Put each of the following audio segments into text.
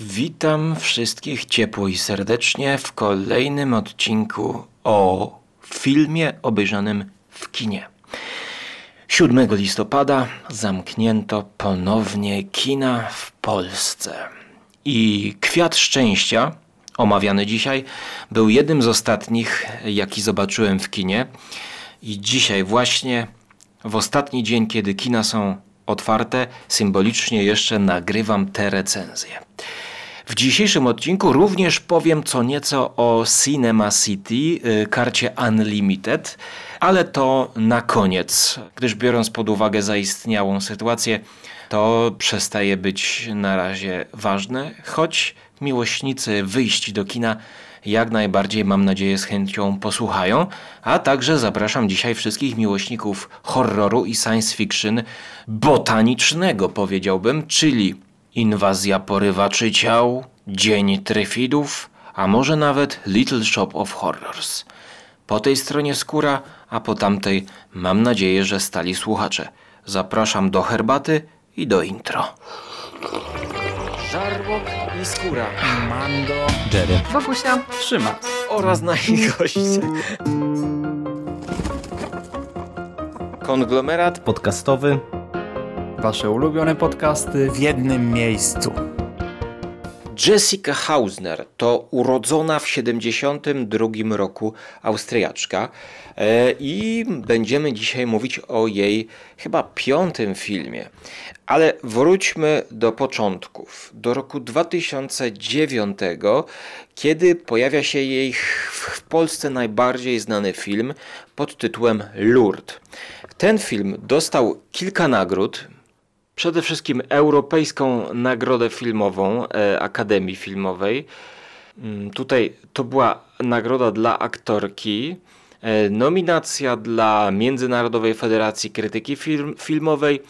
Witam wszystkich ciepło i serdecznie w kolejnym odcinku o filmie obejrzanym w kinie. 7 listopada zamknięto ponownie kina w Polsce. I Kwiat Szczęścia, omawiany dzisiaj, był jednym z ostatnich, jaki zobaczyłem w kinie. I dzisiaj właśnie, w ostatni dzień, kiedy kina są otwarte, symbolicznie jeszcze nagrywam te recenzje. W dzisiejszym odcinku również powiem co nieco o Cinema City, y, karcie Unlimited, ale to na koniec, gdyż biorąc pod uwagę zaistniałą sytuację, to przestaje być na razie ważne, choć miłośnicy wyjść do kina jak najbardziej mam nadzieję z chęcią posłuchają, a także zapraszam dzisiaj wszystkich miłośników horroru i science fiction botanicznego powiedziałbym, czyli Inwazja porywaczy ciał, Dzień tryfidów, a może nawet Little Shop of Horrors. Po tej stronie skóra, a po tamtej mam nadzieję, że stali słuchacze. Zapraszam do herbaty i do intro. Żarłok i skóra. Mando, Jerry. Bogusia, Trzyma. oraz nasi goście. Konglomerat Podcastowy. Wasze ulubione podcasty w jednym miejscu. Jessica Hausner to urodzona w 72 roku Austriaczka e, i będziemy dzisiaj mówić o jej chyba piątym filmie. Ale wróćmy do początków, do roku 2009, kiedy pojawia się jej w Polsce najbardziej znany film pod tytułem Lourdes. Ten film dostał kilka nagród, Przede wszystkim Europejską Nagrodę Filmową e, Akademii Filmowej. Mm, Tutaj to była nagroda dla aktorki, e, nominacja dla Międzynarodowej Federacji Krytyki Film, Filmowej,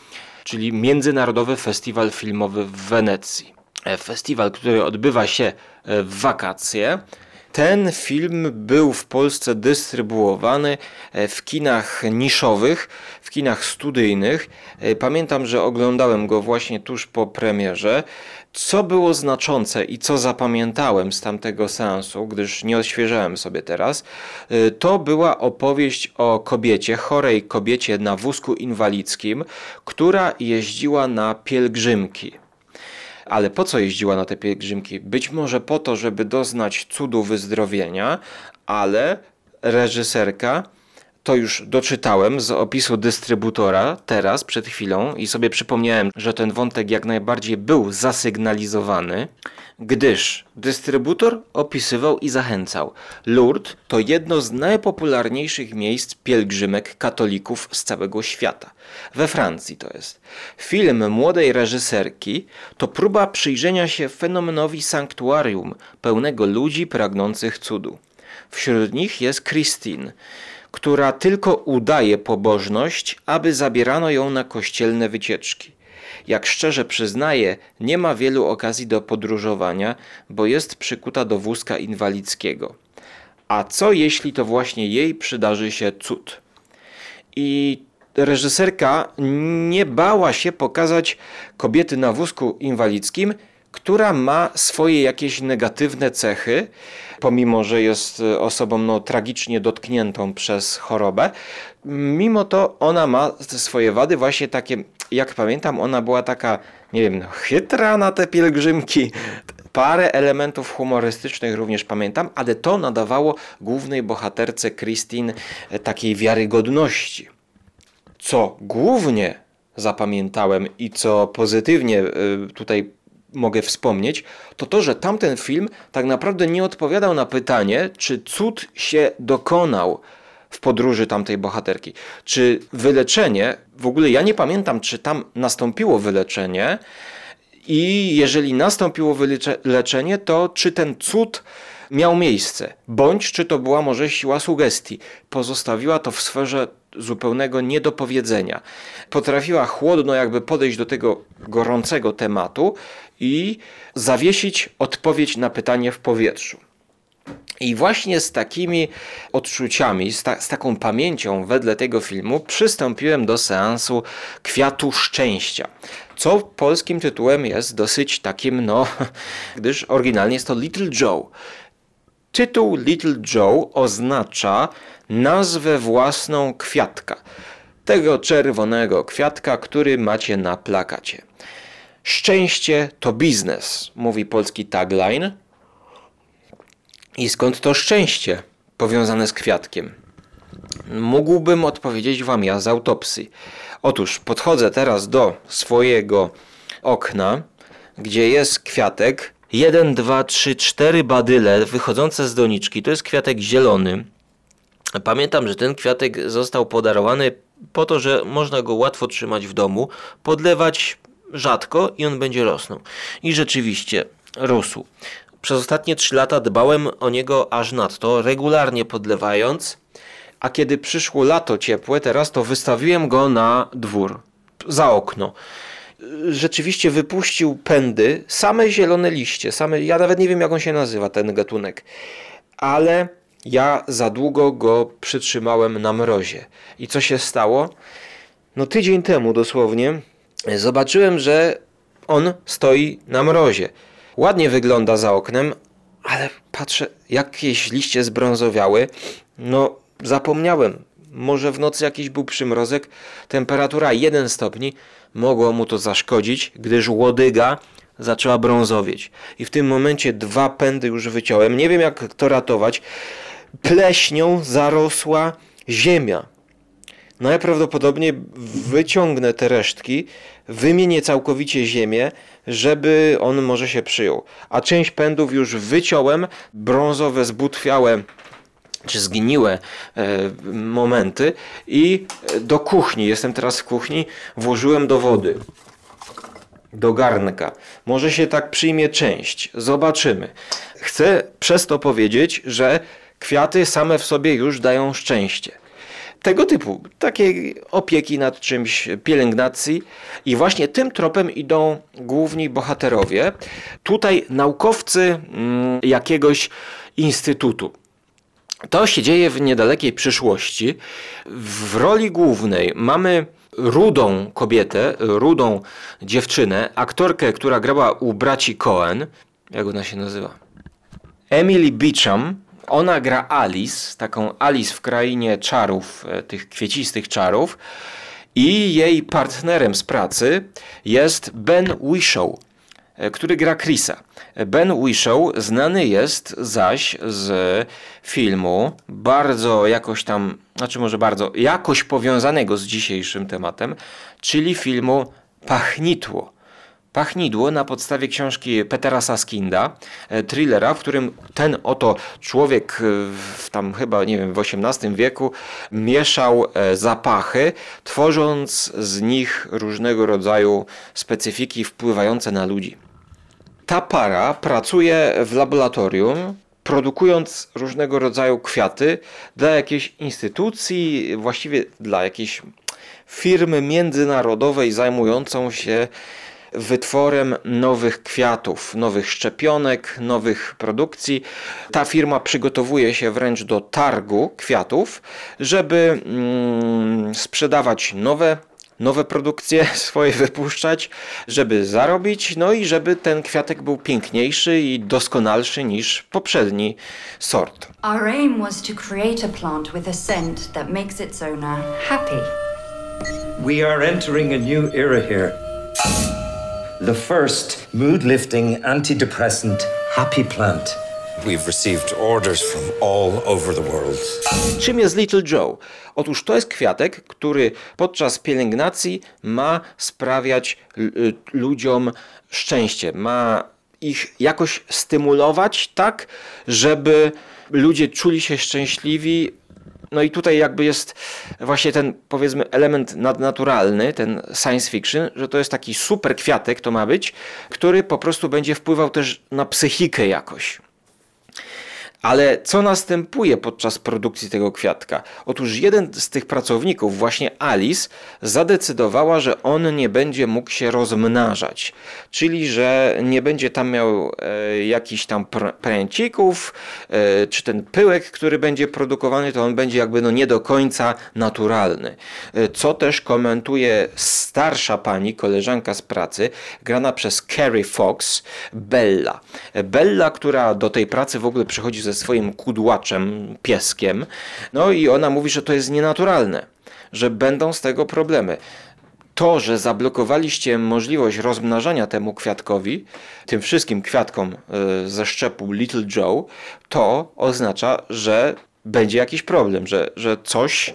czyli Międzynarodowy Festiwal Filmowy w Wenecji. E, Festiwal, który odbywa się w wakacje. Ten film był w Polsce dystrybuowany e, w kinach niszowych, w kinach studyjnych. E, Pamiętam, że oglądałem go właśnie tuż po premierze. Co było znaczące i co zapamiętałem z tamtego seansu, gdyż nie odświeżałem sobie teraz, e, to była opowieść o kobiecie, chorej kobiecie na wózku inwalidzkim, która jeździła na pielgrzymki. Ale po co jeździła na te pielgrzymki? Być może po to, żeby doznać cudu wyzdrowienia, ale reżyserka, to już doczytałem z opisu dystrybutora teraz, przed chwilą, i sobie przypomniałem, że ten wątek jak najbardziej był zasygnalizowany, gdyż dystrybutor opisywał i zachęcał. Lourdes to jedno z najpopularniejszych miejsc pielgrzymek katolików z całego świata. We Francji to jest. Film młodej reżyserki to próba przyjrzenia się fenomenowi sanktuarium pełnego ludzi pragnących cudu. Wśród nich jest Christine, która tylko udaje pobożność, aby zabierano ją na kościelne wycieczki. Jak szczerze przyznaje, nie ma wielu okazji do podróżowania, bo jest przykuta do wózka inwalidzkiego. A co jeśli to właśnie jej przydarzy się cud? I reżyserka nie bała się pokazać kobiety na wózku inwalidzkim, która ma swoje jakieś negatywne cechy, pomimo że jest osobą no, tragicznie dotkniętą przez chorobę. Mimo to ona ma swoje wady, właśnie takie, jak pamiętam, ona była taka, nie wiem, no, chytra na te pielgrzymki. Parę elementów humorystycznych również pamiętam, ale to nadawało głównej bohaterce Christine e, takiej wiarygodności. Co głównie zapamiętałem i co pozytywnie y, tutaj mogę wspomnieć, to to, że tamten film tak naprawdę nie odpowiadał na pytanie, czy cud się dokonał w podróży tamtej bohaterki. Czy wyleczenie, w ogóle ja nie pamiętam, czy tam nastąpiło wyleczenie i jeżeli nastąpiło wyleczenie, to czy ten cud miał miejsce, bądź czy to była może siła sugestii. Pozostawiła to w sferze zupełnego niedopowiedzenia. Potrafiła chłodno jakby podejść do tego gorącego tematu i zawiesić odpowiedź na pytanie w powietrzu. I właśnie z takimi odczuciami, z, ta, z, taką pamięcią wedle tego filmu przystąpiłem do seansu Kwiatu Szczęścia. Co polskim tytułem jest dosyć takim, no, gdyż oryginalnie jest to Little Joe. Tytuł Little Joe oznacza nazwę własną kwiatka. Tego czerwonego kwiatka, który macie na plakacie. Szczęście to biznes, mówi polski tagline. I skąd to szczęście powiązane z kwiatkiem? Mógłbym odpowiedzieć Wam ja z autopsji. Otóż podchodzę teraz do swojego okna, gdzie jest kwiatek. Jeden, dwa, trzy, cztery badyle wychodzące z doniczki. To jest kwiatek zielony. Pamiętam, że ten kwiatek został podarowany po to, że można go łatwo trzymać w domu, podlewać rzadko i on będzie rosnął. I rzeczywiście rósł. Przez ostatnie 3 lata dbałem o niego aż nadto, regularnie podlewając, a kiedy przyszło lato ciepłe, teraz to wystawiłem go na dwór, za okno. Rzeczywiście wypuścił pędy, same zielone liście, same, ja nawet nie wiem jak on się nazywa, ten gatunek, ale ja za długo go przytrzymałem na mrozie. I co się stało? No tydzień temu dosłownie zobaczyłem, że on stoi na mrozie. Ładnie wygląda za oknem, ale patrzę, jakieś liście zbrązowiały. No, zapomniałem. Może w nocy jakiś był przymrozek. Temperatura 1 stopni. Mogło mu to zaszkodzić, gdyż łodyga zaczęła brązowieć. I w tym momencie dwa pędy już wyciąłem. Nie wiem, jak to ratować. Pleśnią zarosła ziemia. Najprawdopodobniej wyciągnę te resztki, wymienię całkowicie ziemię, żeby on może się przyjął. A część pędów już wyciąłem, brązowe, zbutwiałe czy zgniłe e, momenty i do kuchni, jestem teraz w kuchni, włożyłem do wody, do garnka. Może się tak przyjmie część, zobaczymy. Chcę przez to powiedzieć, że kwiaty same w sobie już dają szczęście tego typu, takiej opieki nad czymś, pielęgnacji i właśnie tym tropem idą główni bohaterowie. Tutaj naukowcy mm, jakiegoś instytutu. To się dzieje w niedalekiej przyszłości. W roli głównej mamy rudą kobietę, rudą dziewczynę, aktorkę, która grała u braci Cohen. Jak ona się nazywa? Emily Beecham, ona gra Alice, taką Alice w krainie czarów, e, tych kwiecistych czarów. I jej partnerem z pracy jest Ben Whishaw, e, który gra Chrisa. Ben Whishaw znany jest zaś z filmu bardzo jakoś tam, znaczy może bardzo, jakoś powiązanego z dzisiejszym tematem, czyli filmu Pachnitło Pachnidło na podstawie książki Petera Saskinda, e, thrillera, w którym ten oto człowiek e, w tam chyba, nie wiem, w XVIII wieku mieszał e, zapachy, tworząc z nich różnego rodzaju specyfiki wpływające na ludzi. Ta para pracuje w laboratorium, produkując różnego rodzaju kwiaty dla jakiejś instytucji, właściwie dla jakiejś firmy międzynarodowej zajmującą się wytworem nowych kwiatów, nowych szczepionek, nowych produkcji. Ta firma przygotowuje się wręcz do targu kwiatów, żeby mm, sprzedawać nowe nowe produkcje swoje wypuszczać, żeby zarobić, no i żeby ten kwiatek był piękniejszy i doskonalszy niż poprzedni sort. Our aim was to create a plant with a scent that makes its owner happy. We are entering a new era here the first mood-lifting antidepressant happy plant. We've received orders from all over the world. Czym jest Little Joe? Otóż to jest kwiatek, który podczas pielęgnacji ma sprawiać ludziom szczęście, ma ich jakoś stymulować tak, żeby ludzie czuli się szczęśliwi, no i tutaj jakby jest właśnie ten powiedzmy element nadnaturalny, ten science fiction, że to jest taki super kwiatek to ma być, który po prostu będzie wpływał też na psychikę jakoś. Ale co następuje podczas produkcji tego kwiatka? Otóż jeden z tych pracowników, właśnie Alice, zadecydowała, że on nie będzie mógł się rozmnażać. Czyli, że nie będzie tam miał e, jakichś tam pręcików, e, czy ten pyłek, który będzie produkowany, to on będzie jakby no nie do końca naturalny. E, co też komentuje starsza pani, koleżanka z pracy, grana przez Carrie Fox, Bella. Bella, która do tej pracy w ogóle przychodzi ze swoim kudłaczem, pieskiem, no i ona mówi, że to jest nienaturalne, że będą z tego problemy. To, że zablokowaliście możliwość rozmnażania temu kwiatkowi, tym wszystkim kwiatkom e, ze szczepu Little Joe, to oznacza, że będzie jakiś problem, że, że coś,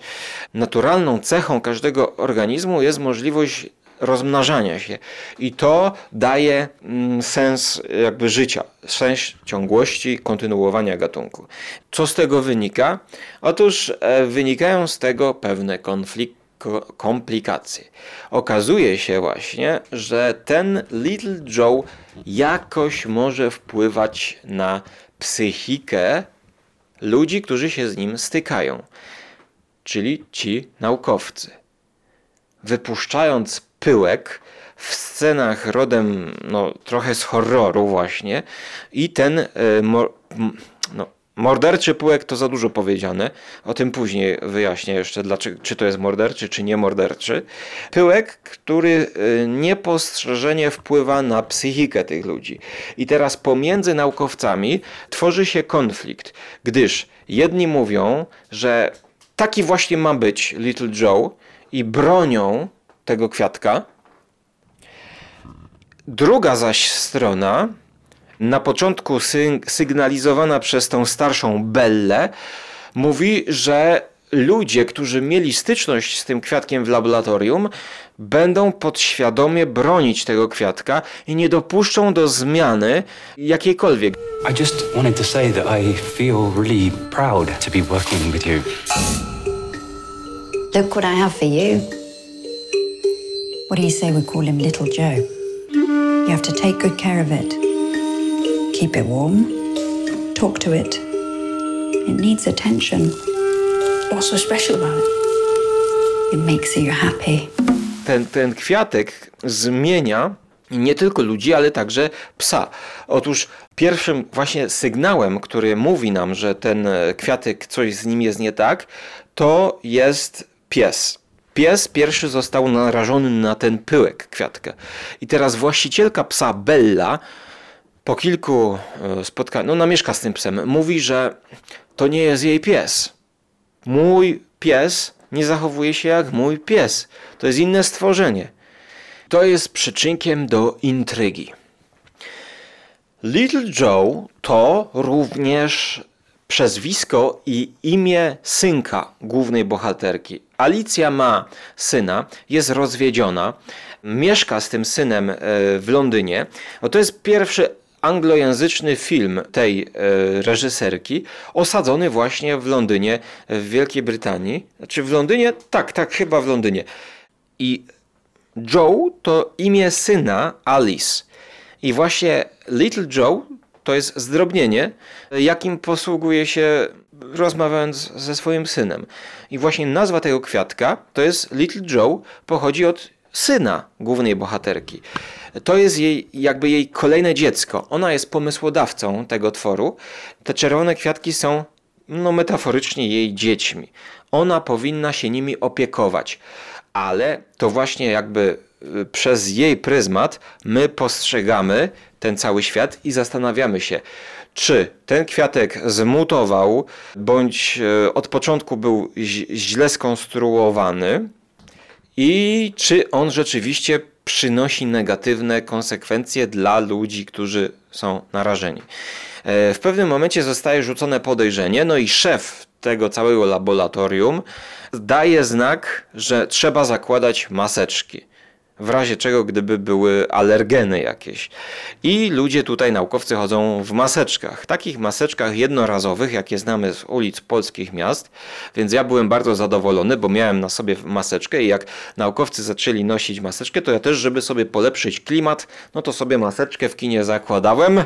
naturalną cechą każdego organizmu jest możliwość rozmnażania się. I to daje mm, sens jakby życia, sens ciągłości, kontynuowania gatunku. Co z tego wynika? Otóż e, wynikają z tego pewne konflikty komplikacje. Okazuje się właśnie, że ten Little Joe jakoś może wpływać na psychikę ludzi, którzy się z nim stykają, czyli ci naukowcy. Wypuszczając pyłek w scenach rodem no, trochę z horroru właśnie i ten y, no, morderczy pyłek to za dużo powiedziane, o tym później wyjaśnię jeszcze, dlaczego, czy to jest morderczy, czy nie morderczy. Pyłek, który y, niepostrzeżenie wpływa na psychikę tych ludzi. I teraz pomiędzy naukowcami tworzy się konflikt, gdyż jedni mówią, że taki właśnie ma być Little Joe i bronią tego kwiatka. Druga zaś strona, na początku sygnalizowana przez tą starszą Bellę, mówi, że ludzie, którzy mieli styczność z tym kwiatkiem w laboratorium, będą podświadomie bronić tego kwiatka i nie dopuszczą do zmiany jakiejkolwiek. I just wanted to say that I feel really proud to be working with you. Look what I have for you. What do you say we call him Little Joe? You have to take good care of it. Keep it warm. Talk to it. It needs attention. What's so special about it? It makes you happy. Ten, ten kwiatek zmienia nie tylko ludzi, ale także psa. Otóż pierwszym właśnie sygnałem, który mówi nam, że ten kwiatek, coś z nim jest nie tak, to jest pies. Pies pierwszy został narażony na ten pyłek kwiatka. I teraz właścicielka psa Bella po kilku e, spotkaniach, no ona mieszka z tym psem, mówi, że to nie jest jej pies. Mój pies nie zachowuje się jak mój pies. To jest inne stworzenie. To jest przyczynkiem do intrygi. Little Joe to również przezwisko i imię synka głównej bohaterki. Alicja ma syna, jest rozwiedziona, mieszka z tym synem e, w Londynie. No to jest pierwszy anglojęzyczny film tej e, reżyserki, osadzony właśnie w Londynie, w Wielkiej Brytanii. Znaczy w Londynie? Tak, tak, chyba w Londynie. I Joe to imię syna Alice. I właśnie Little Joe to jest zdrobnienie, jakim posługuje się rozmawiając ze swoim synem. I właśnie nazwa tego kwiatka to jest Little Joe, pochodzi od syna głównej bohaterki. To jest jej, jakby jej kolejne dziecko. Ona jest pomysłodawcą tego tworu. Te czerwone kwiatki są no, metaforycznie jej dziećmi. Ona powinna się nimi opiekować, ale to właśnie jakby przez jej pryzmat my postrzegamy ten cały świat i zastanawiamy się, czy ten kwiatek zmutował, bądź e, od początku był źle skonstruowany i czy on rzeczywiście przynosi negatywne konsekwencje dla ludzi, którzy są narażeni. E, w pewnym momencie zostaje rzucone podejrzenie, no i szef tego całego laboratorium daje znak, że trzeba zakładać maseczki w razie czego gdyby były alergeny jakieś. I ludzie tutaj, naukowcy chodzą w maseczkach, takich maseczkach jednorazowych, jakie znamy z ulic polskich miast, więc ja byłem bardzo zadowolony, bo miałem na sobie maseczkę i jak naukowcy zaczęli nosić maseczkę, to ja też, żeby sobie polepszyć klimat, no to sobie maseczkę w kinie zakładałem.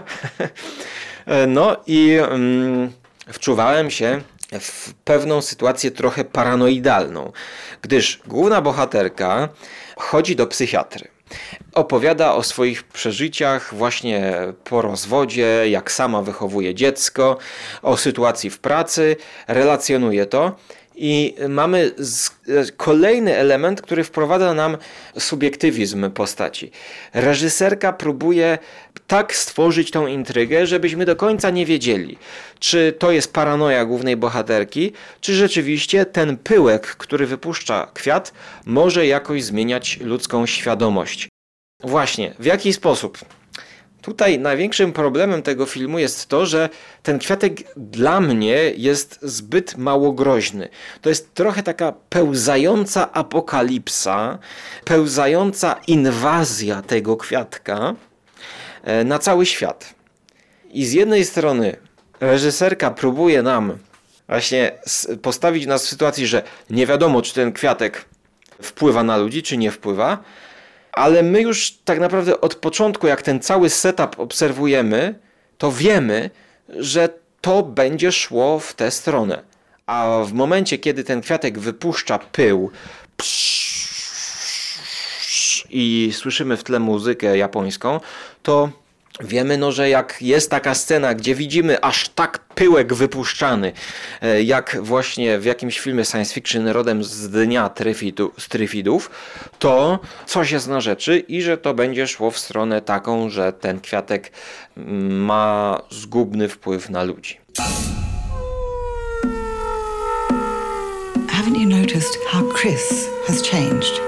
no i... Mm, wczuwałem się w pewną sytuację trochę paranoidalną, gdyż główna bohaterka chodzi do psychiatry. Opowiada o swoich przeżyciach właśnie po rozwodzie, jak sama wychowuje dziecko, o sytuacji w pracy, relacjonuje to. I mamy kolejny element, który wprowadza nam subiektywizm postaci. Reżyserka próbuje tak stworzyć tą intrygę, żebyśmy do końca nie wiedzieli, czy to jest paranoja głównej bohaterki, czy rzeczywiście ten pyłek, który wypuszcza kwiat, może jakoś zmieniać ludzką świadomość. Właśnie, w jaki sposób? Tutaj największym problemem tego filmu jest to, że ten kwiatek dla mnie jest zbyt mało groźny. To jest trochę taka pełzająca apokalipsa, pełzająca inwazja tego kwiatka e, na cały świat. I z jednej strony reżyserka próbuje nam właśnie postawić nas w sytuacji, że nie wiadomo, czy ten kwiatek wpływa na ludzi, czy nie wpływa, ale my już tak naprawdę od początku, jak ten cały setup obserwujemy, to wiemy, że to będzie szło w tę stronę. A w momencie, kiedy ten kwiatek wypuszcza pył i słyszymy w tle muzykę japońską, to Wiemy, no, że jak jest taka scena, gdzie widzimy aż tak pyłek wypuszczany, e, jak właśnie w jakimś filmie science fiction rodem z dnia Tryfidu, z Tryfidów, to coś jest na rzeczy i że to będzie szło w stronę taką, że ten kwiatek ma zgubny wpływ na ludzi. Haven't you noticed how Chris has changed?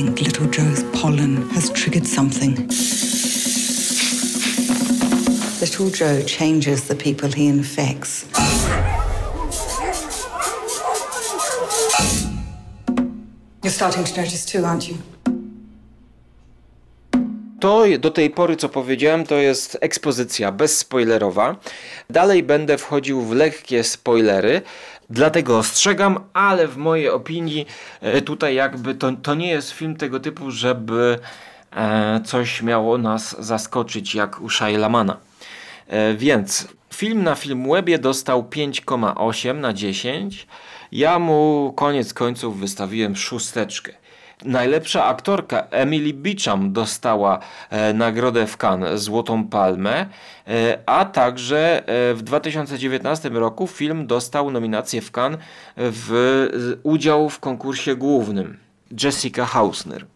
Think little Joe's pollen has triggered something. Little Joe changes the people he infects. You're starting to notice too, aren't you? To do tej pory, co powiedziałem, to jest ekspozycja bezspoilerowa. Dalej będę wchodził w lekkie spoilery, Dlatego ostrzegam, ale w mojej opinii e, tutaj jakby to, to nie jest film tego typu, żeby e, coś miało nas zaskoczyć jak u Lamana. E, więc film na Filmwebie dostał 5,8 na 10. Ja mu koniec końców wystawiłem szósteczkę. Najlepsza aktorka Emily Beecham dostała e, nagrodę w Cannes, Złotą Palmę, e, a także e, w 2019 roku film dostał nominację w Cannes w udział w konkursie głównym. Jessica Hausner.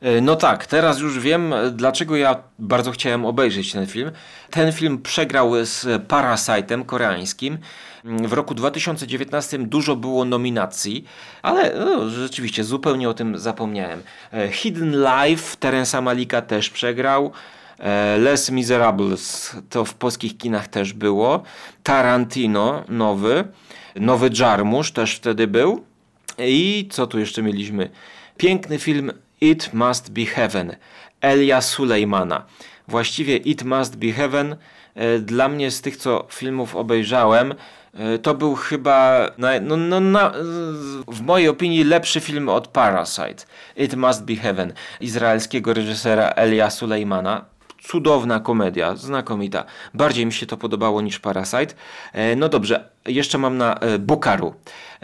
E, no tak, teraz już wiem, dlaczego ja bardzo chciałem obejrzeć ten film. Ten film przegrał z Parasite'em koreańskim. W roku 2019 dużo było nominacji, ale no, rzeczywiście zupełnie o tym zapomniałem. E, Hidden Life Terensa Malika też przegrał. E, Les Miserables to w polskich kinach też było. Tarantino nowy. Nowy Jarmusz też wtedy był. I co tu jeszcze mieliśmy? Piękny film It Must Be Heaven Elia Sulejmana. Właściwie It Must Be Heaven dla mnie z tych, co filmów obejrzałem, e, to był chyba no, no, w mojej opinii lepszy film od Parasite. It Must Be Heaven izraelskiego reżysera Elia Sulejmana. Cudowna komedia, znakomita. Bardziej mi się to podobało niż Parasite. E, no dobrze, jeszcze mam na Bukaru.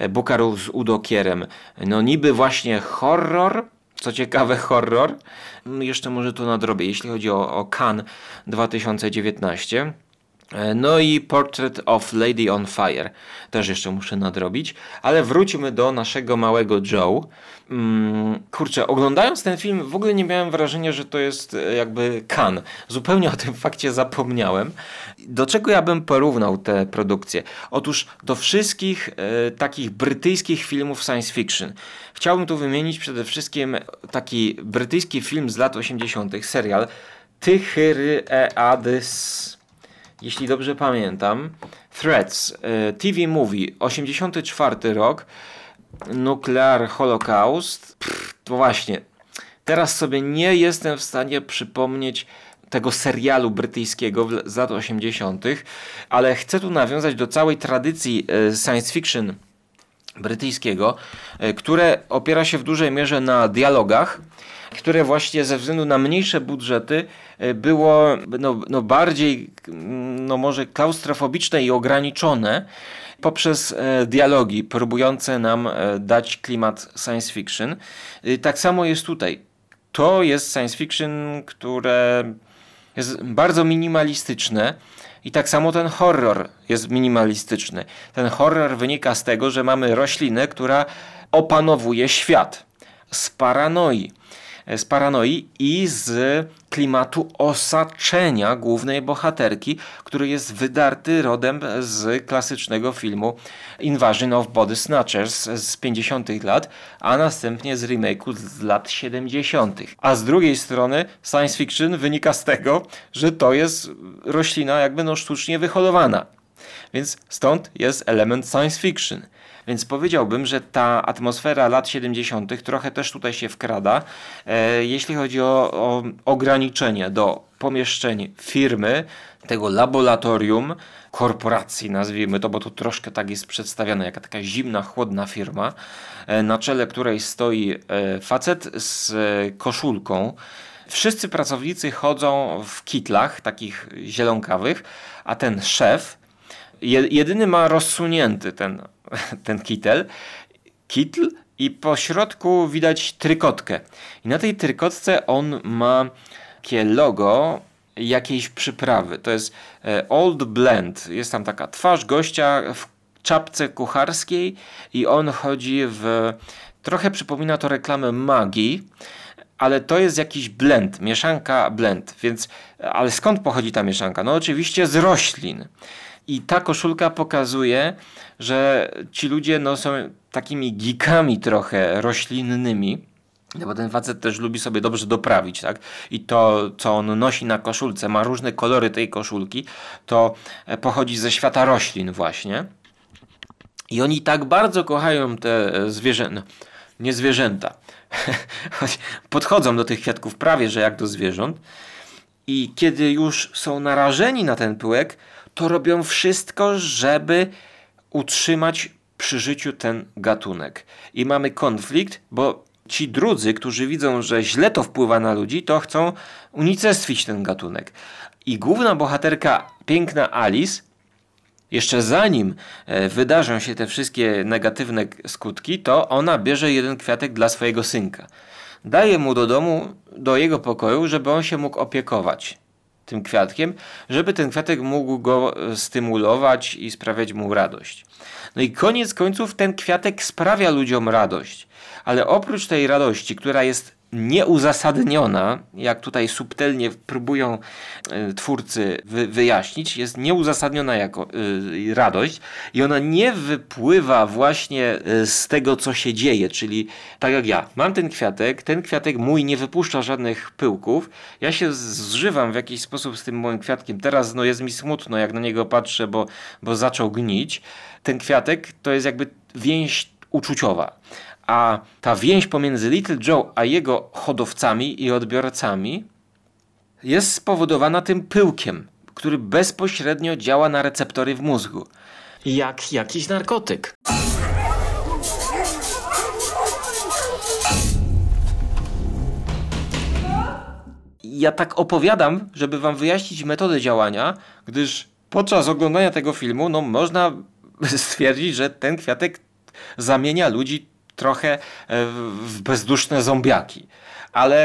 Bukaru z Udokierem. No niby właśnie horror, co ciekawe, horror. Jeszcze może to nadrobię, jeśli chodzi o, o Cannes 2019. E, no i Portrait of Lady on Fire też jeszcze muszę nadrobić, ale wróćmy do naszego małego Joe. Hmm, kurczę, oglądając ten film w ogóle nie miałem wrażenia, że to jest e, jakby kan. Zupełnie o tym fakcie zapomniałem. Do czego ja bym porównał tę produkcję? Otóż do wszystkich e, takich brytyjskich filmów science fiction. Chciałbym tu wymienić przede wszystkim taki brytyjski film z lat 80., serial Tychyry Eadys jeśli dobrze pamiętam. Threads, e, TV Movie, 84 rok, Nuclear Holocaust. Pff, to właśnie, teraz sobie nie jestem w stanie przypomnieć tego serialu brytyjskiego z lat 80., ale chcę tu nawiązać do całej tradycji e, science fiction brytyjskiego, e, które opiera się w dużej mierze na dialogach które właśnie ze względu na mniejsze budżety e, było no, no bardziej, mm, no może klaustrofobiczne i ograniczone poprzez e, dialogi próbujące nam e, dać klimat science fiction. Tak samo jest tutaj. To jest science fiction, które jest bardzo minimalistyczne. I tak samo ten horror jest minimalistyczny. Ten horror wynika z tego, że mamy roślinę, która opanowuje świat z paranoi z paranoi i z klimatu osaczenia głównej bohaterki, który jest wydarty rodem z klasycznego filmu Invasion of Body Snatchers z 50. lat, a następnie z remake'u z lat 70. A z drugiej strony science fiction wynika z tego, że to jest roślina jakby no sztucznie wyholowana. Więc stąd jest element science fiction. Więc powiedziałbym, że ta atmosfera lat 70. trochę też tutaj się wkrada, e, jeśli chodzi o, o ograniczenie do pomieszczeń firmy, tego laboratorium, korporacji, nazwijmy to, bo to troszkę tak jest przedstawiane, jaka taka zimna, chłodna firma, e, na czele której stoi e, facet z koszulką. Wszyscy pracownicy chodzą w kitlach, takich zielonkawych, a ten szef jedyny ma rozsunięty ten, ten kitel, kitl i po środku widać trykotkę. I na tej trykotce on ma takie logo jakiejś przyprawy. To jest e, Old Blend. Jest tam taka twarz gościa w czapce kucharskiej i on chodzi w... Trochę przypomina to reklamę magii, ale to jest jakiś blend, mieszanka blend, więc ale skąd pochodzi ta mieszanka? No oczywiście z roślin. I ta koszulka pokazuje, że ci ludzie no, są takimi geekami trochę roślinnymi. No bo ten facet też lubi sobie dobrze doprawić, tak? I to, co on nosi na koszulce, ma różne kolory tej koszulki, to e, pochodzi ze świata roślin właśnie. I oni tak bardzo kochają te e, zwierzęta, no, nie zwierzęta, podchodzą do tych kwiatków prawie, że jak do zwierząt. I kiedy już są narażeni na ten pyłek, to robią wszystko, żeby utrzymać przy życiu ten gatunek. I mamy konflikt, bo ci drudzy, którzy widzą, że źle to wpływa na ludzi, to chcą unicestwić ten gatunek. I główna bohaterka, piękna Alice, jeszcze zanim e, wydarzą się te wszystkie negatywne skutki, to ona bierze jeden kwiatek dla swojego synka. Daje mu do domu, do jego pokoju, żeby on się mógł opiekować tym kwiatkiem, żeby ten kwiatek mógł go e, stymulować i sprawiać mu radość. No i koniec końców ten kwiatek sprawia ludziom radość, ale oprócz tej radości, która jest nieuzasadniona, jak tutaj subtelnie próbują y, twórcy wy, wyjaśnić, jest nieuzasadniona jako y, radość i ona nie wypływa właśnie y, z tego, co się dzieje, czyli tak jak ja, mam ten kwiatek, ten kwiatek mój nie wypuszcza żadnych pyłków, ja się zżywam w jakiś sposób z tym moim kwiatkiem, teraz no, jest mi smutno, jak na niego patrzę, bo, bo zaczął gnić. Ten kwiatek to jest jakby więź uczuciowa. A ta więź pomiędzy Little Joe a jego hodowcami i odbiorcami jest spowodowana tym pyłkiem, który bezpośrednio działa na receptory w mózgu. Jak jakiś narkotyk. Ja tak opowiadam, żeby wam wyjaśnić metodę działania, gdyż podczas oglądania tego filmu no, można stwierdzić, że ten kwiatek zamienia ludzi trochę e, w bezduszne zombiaki. Ale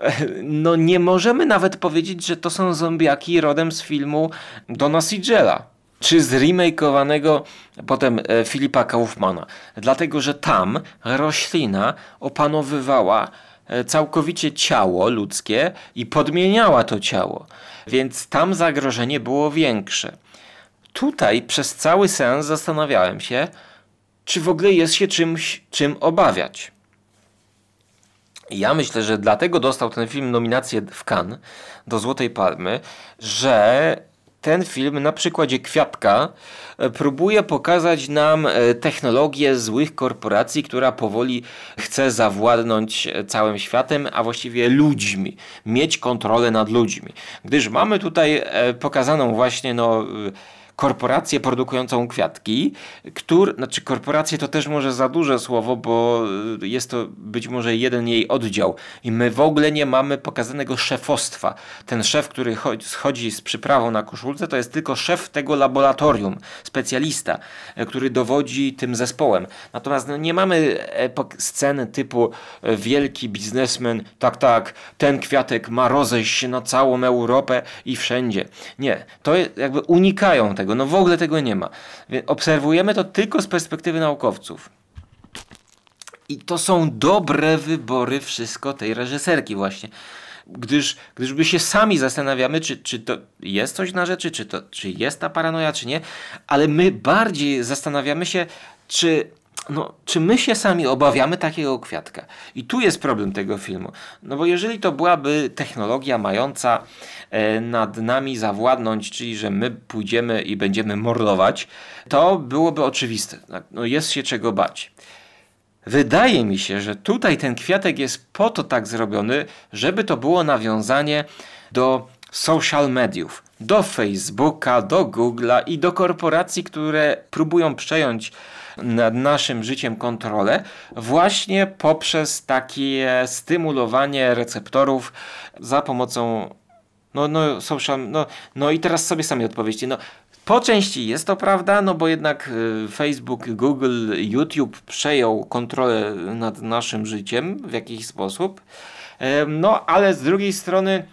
e, no nie możemy nawet powiedzieć, że to są zombiaki rodem z filmu Dona Sigela czy z remakeowanego potem e, Filipa Kaufmana. Dlatego, że tam roślina opanowywała całkowicie ciało ludzkie i podmieniała to ciało. Więc tam zagrożenie było większe. Tutaj przez cały sens zastanawiałem się, czy w ogóle jest się czymś, czym obawiać. Ja myślę, że dlatego dostał ten film nominację w Cannes do Złotej Palmy, że ten film na przykładzie Kwiatka e, próbuje pokazać nam e, technologię złych korporacji, która powoli chce zawładnąć e, całym światem, a właściwie ludźmi, mieć kontrolę nad ludźmi. Gdyż mamy tutaj pokazaną właśnie no korporację produkującą kwiatki, który, znaczy korporacje to też może za duże słowo, bo y, jest to być może jeden jej oddział i my w ogóle nie mamy pokazanego szefostwa. Ten szef, który schodzi z przyprawą na koszulce, to jest tylko szef tego laboratorium, specjalista, e, który dowodzi tym zespołem. Natomiast no, nie mamy sceny typu e, wielki biznesmen, tak, tak, ten kwiatek ma rozejść się na całą Europę i wszędzie. Nie, to jakby unikają tego, no w ogóle tego nie ma. Obserwujemy to tylko z perspektywy naukowców. I to są dobre wybory wszystko tej reżyserki właśnie. Gdyż, gdyż my się sami zastanawiamy, czy, czy to jest coś na rzeczy, czy, to, czy jest ta paranoja, czy nie, ale my bardziej zastanawiamy się, czy no, czy my się sami obawiamy takiego kwiatka? I tu jest problem tego filmu. No bo jeżeli to byłaby technologia mająca e, nad nami zawładnąć, czyli że my pójdziemy i będziemy mordować, to byłoby oczywiste. Tak, no, jest się czego bać. Wydaje mi się, że tutaj ten kwiatek jest po to tak zrobiony, żeby to było nawiązanie do social mediów, do Facebooka, do Google'a i do korporacji, które próbują przejąć nad naszym życiem kontrolę właśnie poprzez takie stymulowanie receptorów za pomocą no, no, social, no, no i teraz sobie sami odpowiedzcie. No, po części jest to prawda, no bo jednak y, Facebook, Google, YouTube przejął kontrolę nad naszym życiem w jakiś sposób. No, ale z drugiej strony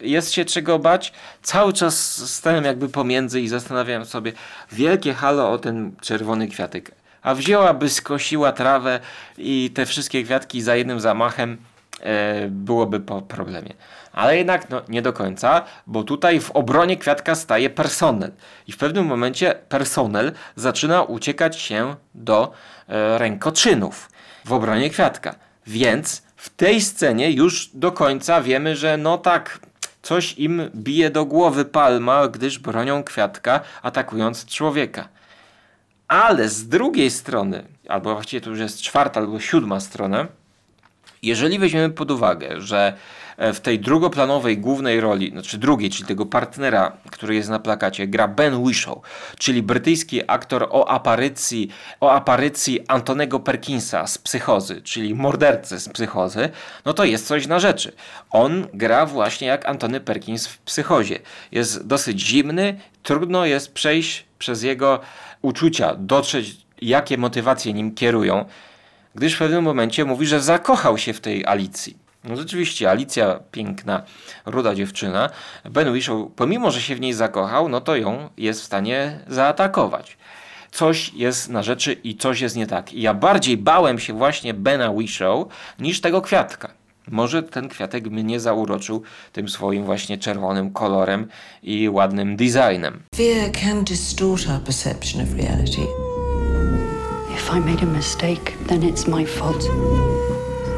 jest się czego bać. Cały czas stałem jakby pomiędzy i zastanawiałem sobie, wielkie halo o ten czerwony kwiatek. A wzięłaby, skosiła trawę i te wszystkie kwiatki za jednym zamachem e, byłoby po problemie. Ale jednak no, nie do końca, bo tutaj w obronie kwiatka staje personel. I w pewnym momencie personel zaczyna uciekać się do e, rękoczynów w obronie kwiatka. Więc w tej scenie już do końca wiemy, że no tak, coś im bije do głowy palma, gdyż bronią kwiatka, atakując człowieka. Ale z drugiej strony, albo właściwie to już jest czwarta albo siódma strona, jeżeli weźmiemy pod uwagę, że w tej drugoplanowej głównej roli, znaczy drugiej, czyli tego partnera, który jest na plakacie, gra Ben Whishaw, czyli brytyjski aktor o aparycji, o aparycji Antonego Perkinsa z Psychozy, czyli mordercy z Psychozy, no to jest coś na rzeczy. On gra właśnie jak Antony Perkins w Psychozie. Jest dosyć zimny, trudno jest przejść przez jego uczucia, dotrzeć jakie motywacje nim kierują gdyż w pewnym momencie mówi, że zakochał się w tej Alicji. No rzeczywiście, Alicja, piękna, ruda dziewczyna. Ben Whishaw, pomimo, że się w niej zakochał, no to ją jest w stanie zaatakować. Coś jest na rzeczy i coś jest nie tak. I ja bardziej bałem się właśnie Bena Whishaw niż tego kwiatka. Może ten kwiatek mnie zauroczył tym swoim właśnie czerwonym kolorem i ładnym designem. Fear can distort our perception of reality. If I made a mistake, then it's my fault.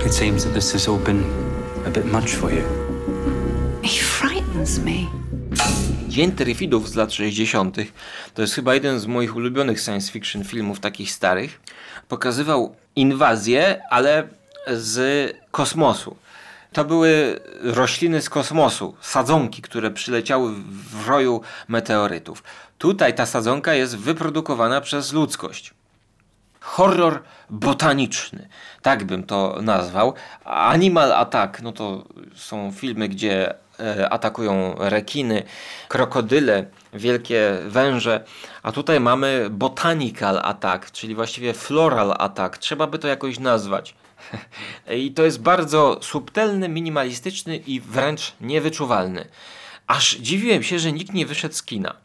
It seems that this has all been a bit much for you. He frightens me. Dzień Terifidów z lat 60. to jest chyba jeden z moich ulubionych science fiction filmów, takich starych. Pokazywał inwazję, ale z kosmosu. To były rośliny z kosmosu, sadzonki, które przyleciały w roju meteorytów. Tutaj ta sadzonka jest wyprodukowana przez ludzkość horror botaniczny, tak bym to nazwał. Animal Attack, no to są filmy, gdzie e, atakują rekiny, krokodyle, wielkie węże, a tutaj mamy botanical attack, czyli właściwie floral attack. Trzeba by to jakoś nazwać. I to jest bardzo subtelny, minimalistyczny i wręcz niewyczuwalny. Aż dziwiłem się, że nikt nie wyszedł z kina.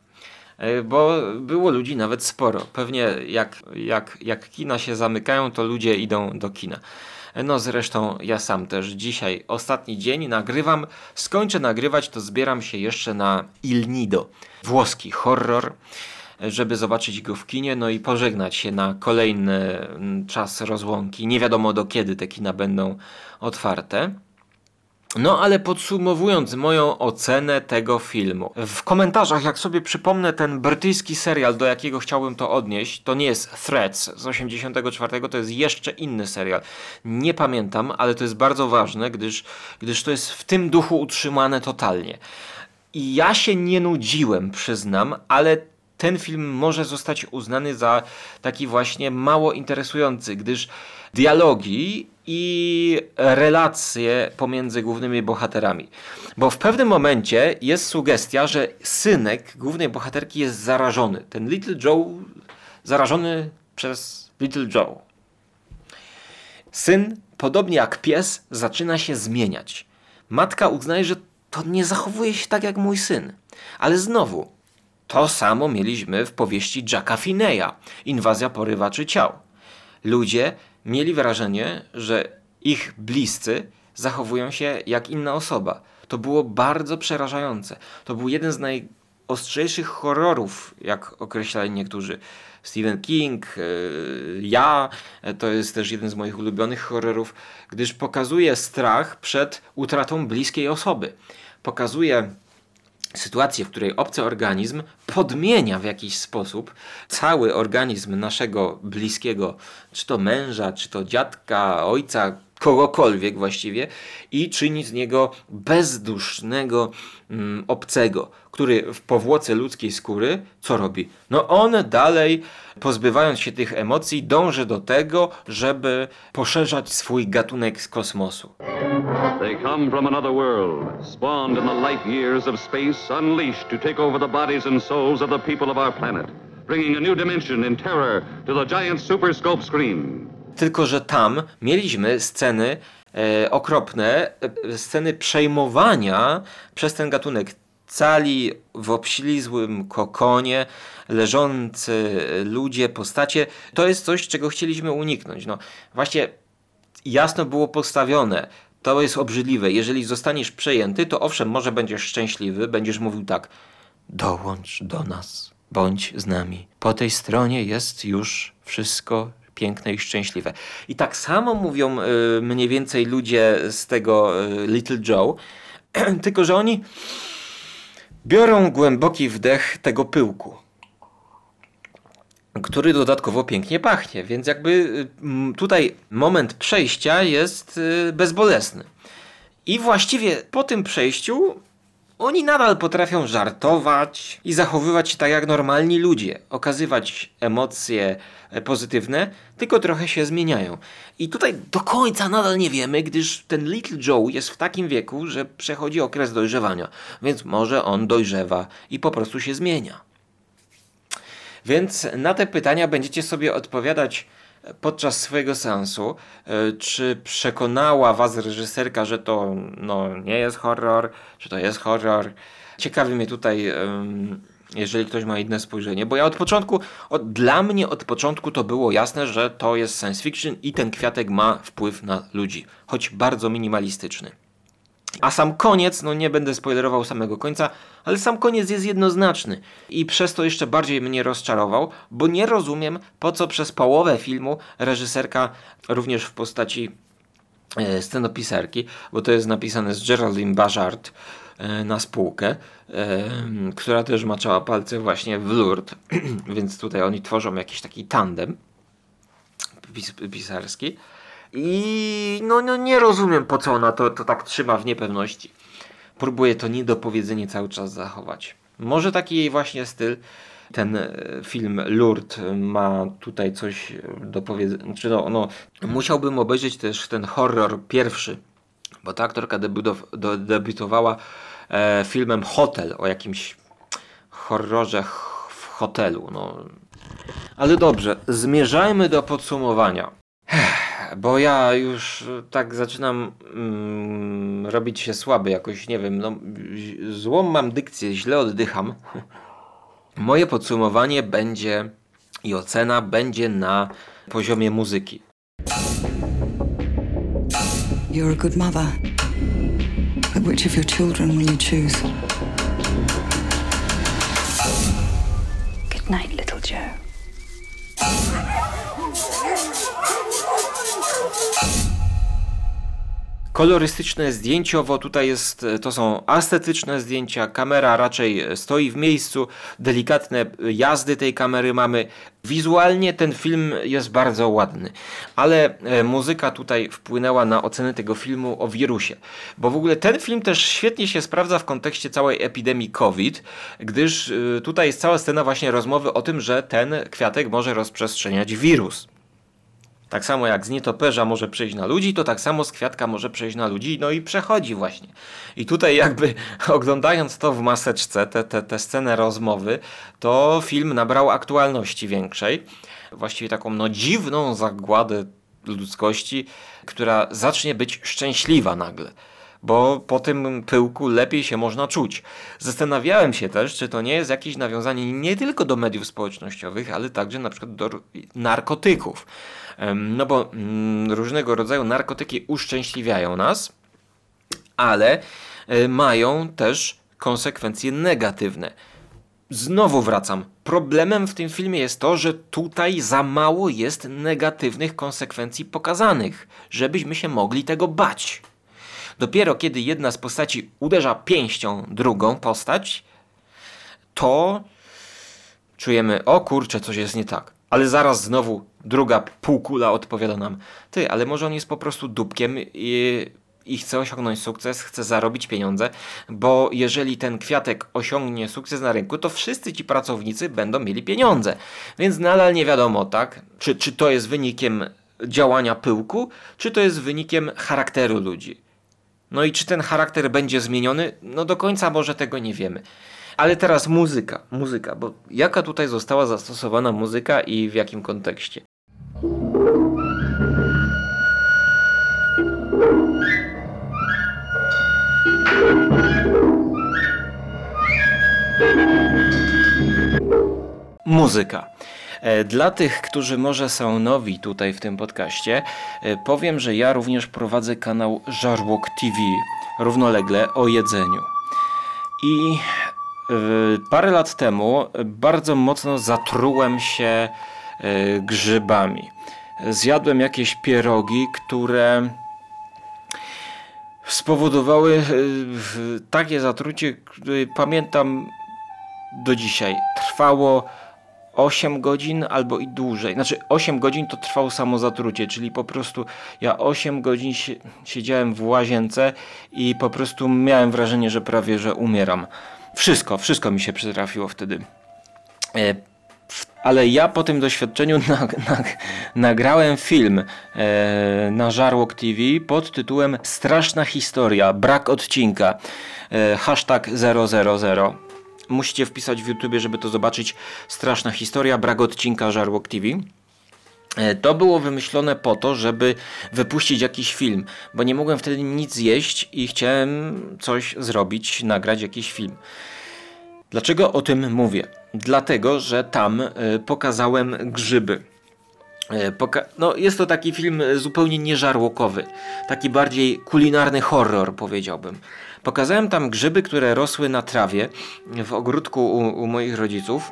E, bo było ludzi nawet sporo. Pewnie jak, jak, jak kina się zamykają, to ludzie idą do kina. E, no zresztą ja sam też dzisiaj, ostatni dzień nagrywam, skończę nagrywać, to zbieram się jeszcze na Il Nido, włoski horror, e, żeby zobaczyć go w kinie, no i pożegnać się na kolejny mm, czas rozłąki. Nie wiadomo do kiedy te kina będą otwarte. No ale podsumowując moją ocenę tego filmu. W komentarzach, jak sobie przypomnę ten brytyjski serial, do jakiego chciałbym to odnieść, to nie jest Threads z 84, to jest jeszcze inny serial. Nie pamiętam, ale to jest bardzo ważne, gdyż, gdyż to jest w tym duchu utrzymane totalnie. I ja się nie nudziłem, przyznam, ale ten film może zostać uznany za taki właśnie mało interesujący, gdyż dialogi i relacje pomiędzy głównymi bohaterami. Bo w pewnym momencie jest sugestia, że synek głównej bohaterki jest zarażony. Ten Little Joe zarażony przez Little Joe. Syn, podobnie jak pies, zaczyna się zmieniać. Matka uznaje, że to nie zachowuje się tak jak mój syn. Ale znowu, to samo mieliśmy w powieści Jacka Fineya, Inwazja porywaczy ciał. Ludzie mieli wrażenie, że ich bliscy zachowują się jak inna osoba. To było bardzo przerażające. To był jeden z najostrzejszych horrorów, jak określali niektórzy. Stephen King, e, ja, e, to jest też jeden z moich ulubionych horrorów, gdyż pokazuje strach przed utratą bliskiej osoby. Pokazuje sytuację, w której obcy organizm podmienia w jakiś sposób cały organizm naszego bliskiego, czy to męża, czy to dziadka, ojca, kogokolwiek właściwie i czyni z niego bezdusznego mm, obcego, który w powłoce ludzkiej skóry co robi? No on dalej, pozbywając się tych emocji, dąży do tego, żeby poszerzać swój gatunek z kosmosu. They come from another world, spawned in the light years of space, unleashed to take over the bodies and souls of the people of our planet, bringing a new dimension in terror to the giant super scope screen. Tylko, że tam mieliśmy sceny e, okropne, e, sceny przejmowania przez ten gatunek. Cali w obślizłym kokonie, leżący ludzie, postacie. To jest coś, czego chcieliśmy uniknąć. No, właśnie jasno było postawione. To jest obrzydliwe. Jeżeli zostaniesz przejęty, to owszem, może będziesz szczęśliwy, będziesz mówił tak: dołącz do nas, bądź z nami. Po tej stronie jest już wszystko piękne i szczęśliwe. I tak samo mówią y, mniej więcej ludzie z tego y, Little Joe, tylko że oni biorą głęboki wdech tego pyłku który dodatkowo pięknie pachnie, więc jakby y, tutaj moment przejścia jest bezbolesny. I właściwie po tym przejściu oni nadal potrafią żartować i zachowywać się tak jak normalni ludzie, okazywać emocje e, pozytywne, tylko trochę się zmieniają. I tutaj do końca nadal nie wiemy, gdyż ten Little Joe jest w takim wieku, że przechodzi okres dojrzewania, więc może on dojrzewa i po prostu się zmienia. Więc na te pytania będziecie sobie odpowiadać podczas swojego seansu, e, czy przekonała was reżyserka, że to no, nie jest horror, czy to jest horror. Ciekawi mnie tutaj, jeżeli ktoś ma inne spojrzenie, bo ja od początku, od, dla mnie od początku to było jasne, że to jest science fiction i ten kwiatek ma wpływ na ludzi, choć bardzo minimalistyczny. A sam koniec, no nie będę spoilerował samego końca, ale sam koniec jest jednoznaczny i przez to jeszcze bardziej mnie rozczarował, bo nie rozumiem po co przez połowę filmu reżyserka również w postaci e, scenopisarki, bo to jest napisane z Geraldine Bajard e, na spółkę, e, która też maczała palce właśnie w Lourdes, więc tutaj oni tworzą jakiś taki tandem pis pisarski. I no, no nie rozumiem po co ona to, to tak trzyma w niepewności. Próbuje to niedopowiedzenie cały czas zachować. Może taki jej właśnie styl. Ten e, film Lourdes ma tutaj coś do powiedzenia. Znaczy no, no, musiałbym obejrzeć też ten horror pierwszy, bo ta aktorka debiutowała e, filmem Hotel o jakimś horrorze w hotelu. No. Ale dobrze, zmierzajmy do podsumowania bo ja już tak zaczynam mm, robić się słaby jakoś, nie wiem, no, złą mam dykcję, źle oddycham. Moje podsumowanie będzie i ocena będzie na poziomie muzyki. You're a good mother. But which of your children will you choose? Good night, kolorystyczne, zdjęciowo. Tutaj jest, to są estetyczne zdjęcia. Kamera raczej stoi w miejscu. Delikatne jazdy tej kamery mamy. Wizualnie ten film jest bardzo ładny, ale e, muzyka tutaj wpłynęła na ocenę tego filmu o wirusie. Bo w ogóle ten film też świetnie się sprawdza w kontekście całej epidemii COVID, gdyż e, tutaj jest cała scena właśnie rozmowy o tym, że ten kwiatek może rozprzestrzeniać wirus. Tak samo jak z nietoperza może przejść na ludzi, to tak samo z kwiatka może przejść na ludzi, no i przechodzi właśnie. I tutaj jakby oglądając to w maseczce, tę te, te, scenę rozmowy, to film nabrał aktualności większej. Właściwie taką no dziwną zagładę ludzkości, która zacznie być szczęśliwa nagle bo po tym pyłku lepiej się można czuć. Zastanawiałem się też, czy to nie jest jakieś nawiązanie nie tylko do mediów społecznościowych, ale także na przykład do narkotyków. No bo mm, różnego rodzaju narkotyki uszczęśliwiają nas, ale e, mają też konsekwencje negatywne. Znowu wracam. Problemem w tym filmie jest to, że tutaj za mało jest negatywnych konsekwencji pokazanych, żebyśmy się mogli tego bać. Dopiero kiedy jedna z postaci uderza pięścią drugą postać, to czujemy, o kurczę, coś jest nie tak. Ale zaraz znowu druga półkula odpowiada nam, ty, ale może on jest po prostu dupkiem i, i chce osiągnąć sukces, chce zarobić pieniądze, bo jeżeli ten kwiatek osiągnie sukces na rynku, to wszyscy ci pracownicy będą mieli pieniądze. Więc nadal nie wiadomo, tak, czy, czy to jest wynikiem działania pyłku, czy to jest wynikiem charakteru ludzi. No i czy ten charakter będzie zmieniony? No do końca może tego nie wiemy. Ale teraz muzyka, muzyka, bo jaka tutaj została zastosowana muzyka i w jakim kontekście? Muzyka. E, dla tych, którzy może są nowi tutaj w tym podcaście, e, powiem, że ja również prowadzę kanał Żarłok TV, równolegle o jedzeniu. I parę lat temu bardzo mocno zatrułem się grzybami. Zjadłem jakieś pierogi, które spowodowały takie zatrucie, które pamiętam do dzisiaj. Trwało 8 godzin albo i dłużej. Znaczy 8 godzin to trwało samo zatrucie, czyli po prostu ja 8 godzin siedziałem w łazience i po prostu miałem wrażenie, że prawie że umieram. Wszystko, wszystko mi się przytrafiło wtedy. E, ale ja po tym doświadczeniu nagrałem film e, na Żarłok TV pod tytułem Straszna historia, brak odcinka. E, hashtag 000 musicie wpisać w YouTube, żeby to zobaczyć. Straszna historia, brak odcinka Żarłok TV. E, to było wymyślone po to, żeby wypuścić jakiś film, bo nie mogłem wtedy nic jeść i chciałem coś zrobić, nagrać jakiś film. Dlaczego o tym mówię? Dlatego, że tam e, pokazałem grzyby. E, poka no, jest to taki film zupełnie nieżarłokowy, taki bardziej kulinarny horror, powiedziałbym. Pokazałem tam grzyby, które rosły na trawie w ogródku u, u moich rodziców.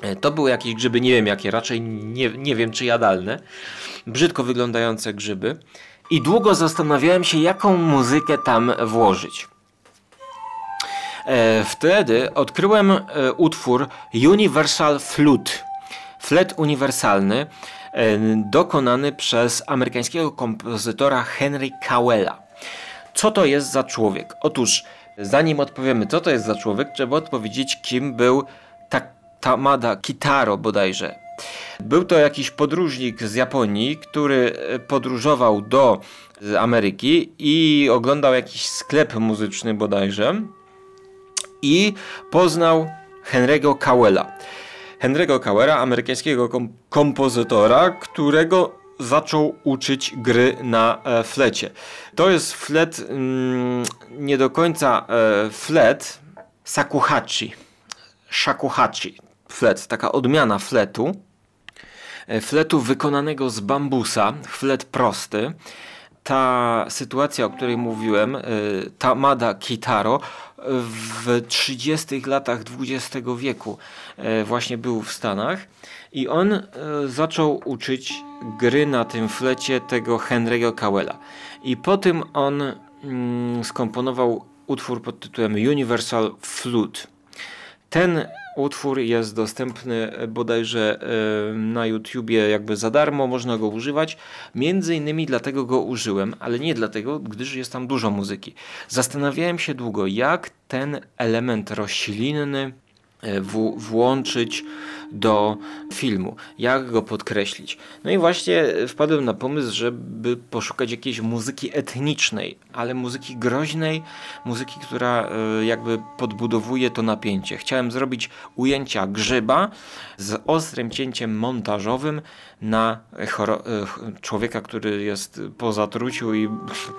E, to były jakieś grzyby, nie wiem jakie, raczej nie, nie wiem czy jadalne. Brzydko wyglądające grzyby. I długo zastanawiałem się, jaką muzykę tam włożyć. E, wtedy odkryłem e, utwór Universal Flute. Flet uniwersalny, dokonany przez amerykańskiego kompozytora Henry Cowella. Co to jest za człowiek? Otóż, zanim odpowiemy, co to jest za człowiek, trzeba odpowiedzieć, kim był Tamada Kitaro bodajże. Był to jakiś podróżnik z Japonii, który e, podróżował do Ameryki i oglądał jakiś sklep muzyczny bodajże i poznał Henry'ego Cowella. Henry'ego Cowella, amerykańskiego kom kompozytora, którego zaczął uczyć gry na e, flecie. To jest flet mm, nie do końca e, flet sakuhachi. Shakuhachi. Flet, taka odmiana fletu. E, fletu wykonanego z bambusa, flet prosty. ta sytuacja, o której mówiłem, Tamada Kitaro, w 30 latach XX wieku właśnie był w Stanach i on zaczął uczyć gry na tym flecie tego Henry'ego Cowella. I po tym on mm, skomponował utwór pod tytułem Universal Flute. Ten utwór jest dostępny bodajże e, na YouTubie jakby za darmo, można go używać. Między innymi dlatego go użyłem, ale nie dlatego, gdyż jest tam dużo muzyki. Zastanawiałem się długo, jak ten element roślinny E, w, włączyć do filmu, jak go podkreślić. No i właśnie wpadłem na pomysł, żeby poszukać jakiejś muzyki etnicznej, ale muzyki groźnej, muzyki, która e, jakby podbudowuje to napięcie. Chciałem zrobić ujęcia grzyba z ostrym cięciem montażowym na e, człowieka, który jest po zatruciu i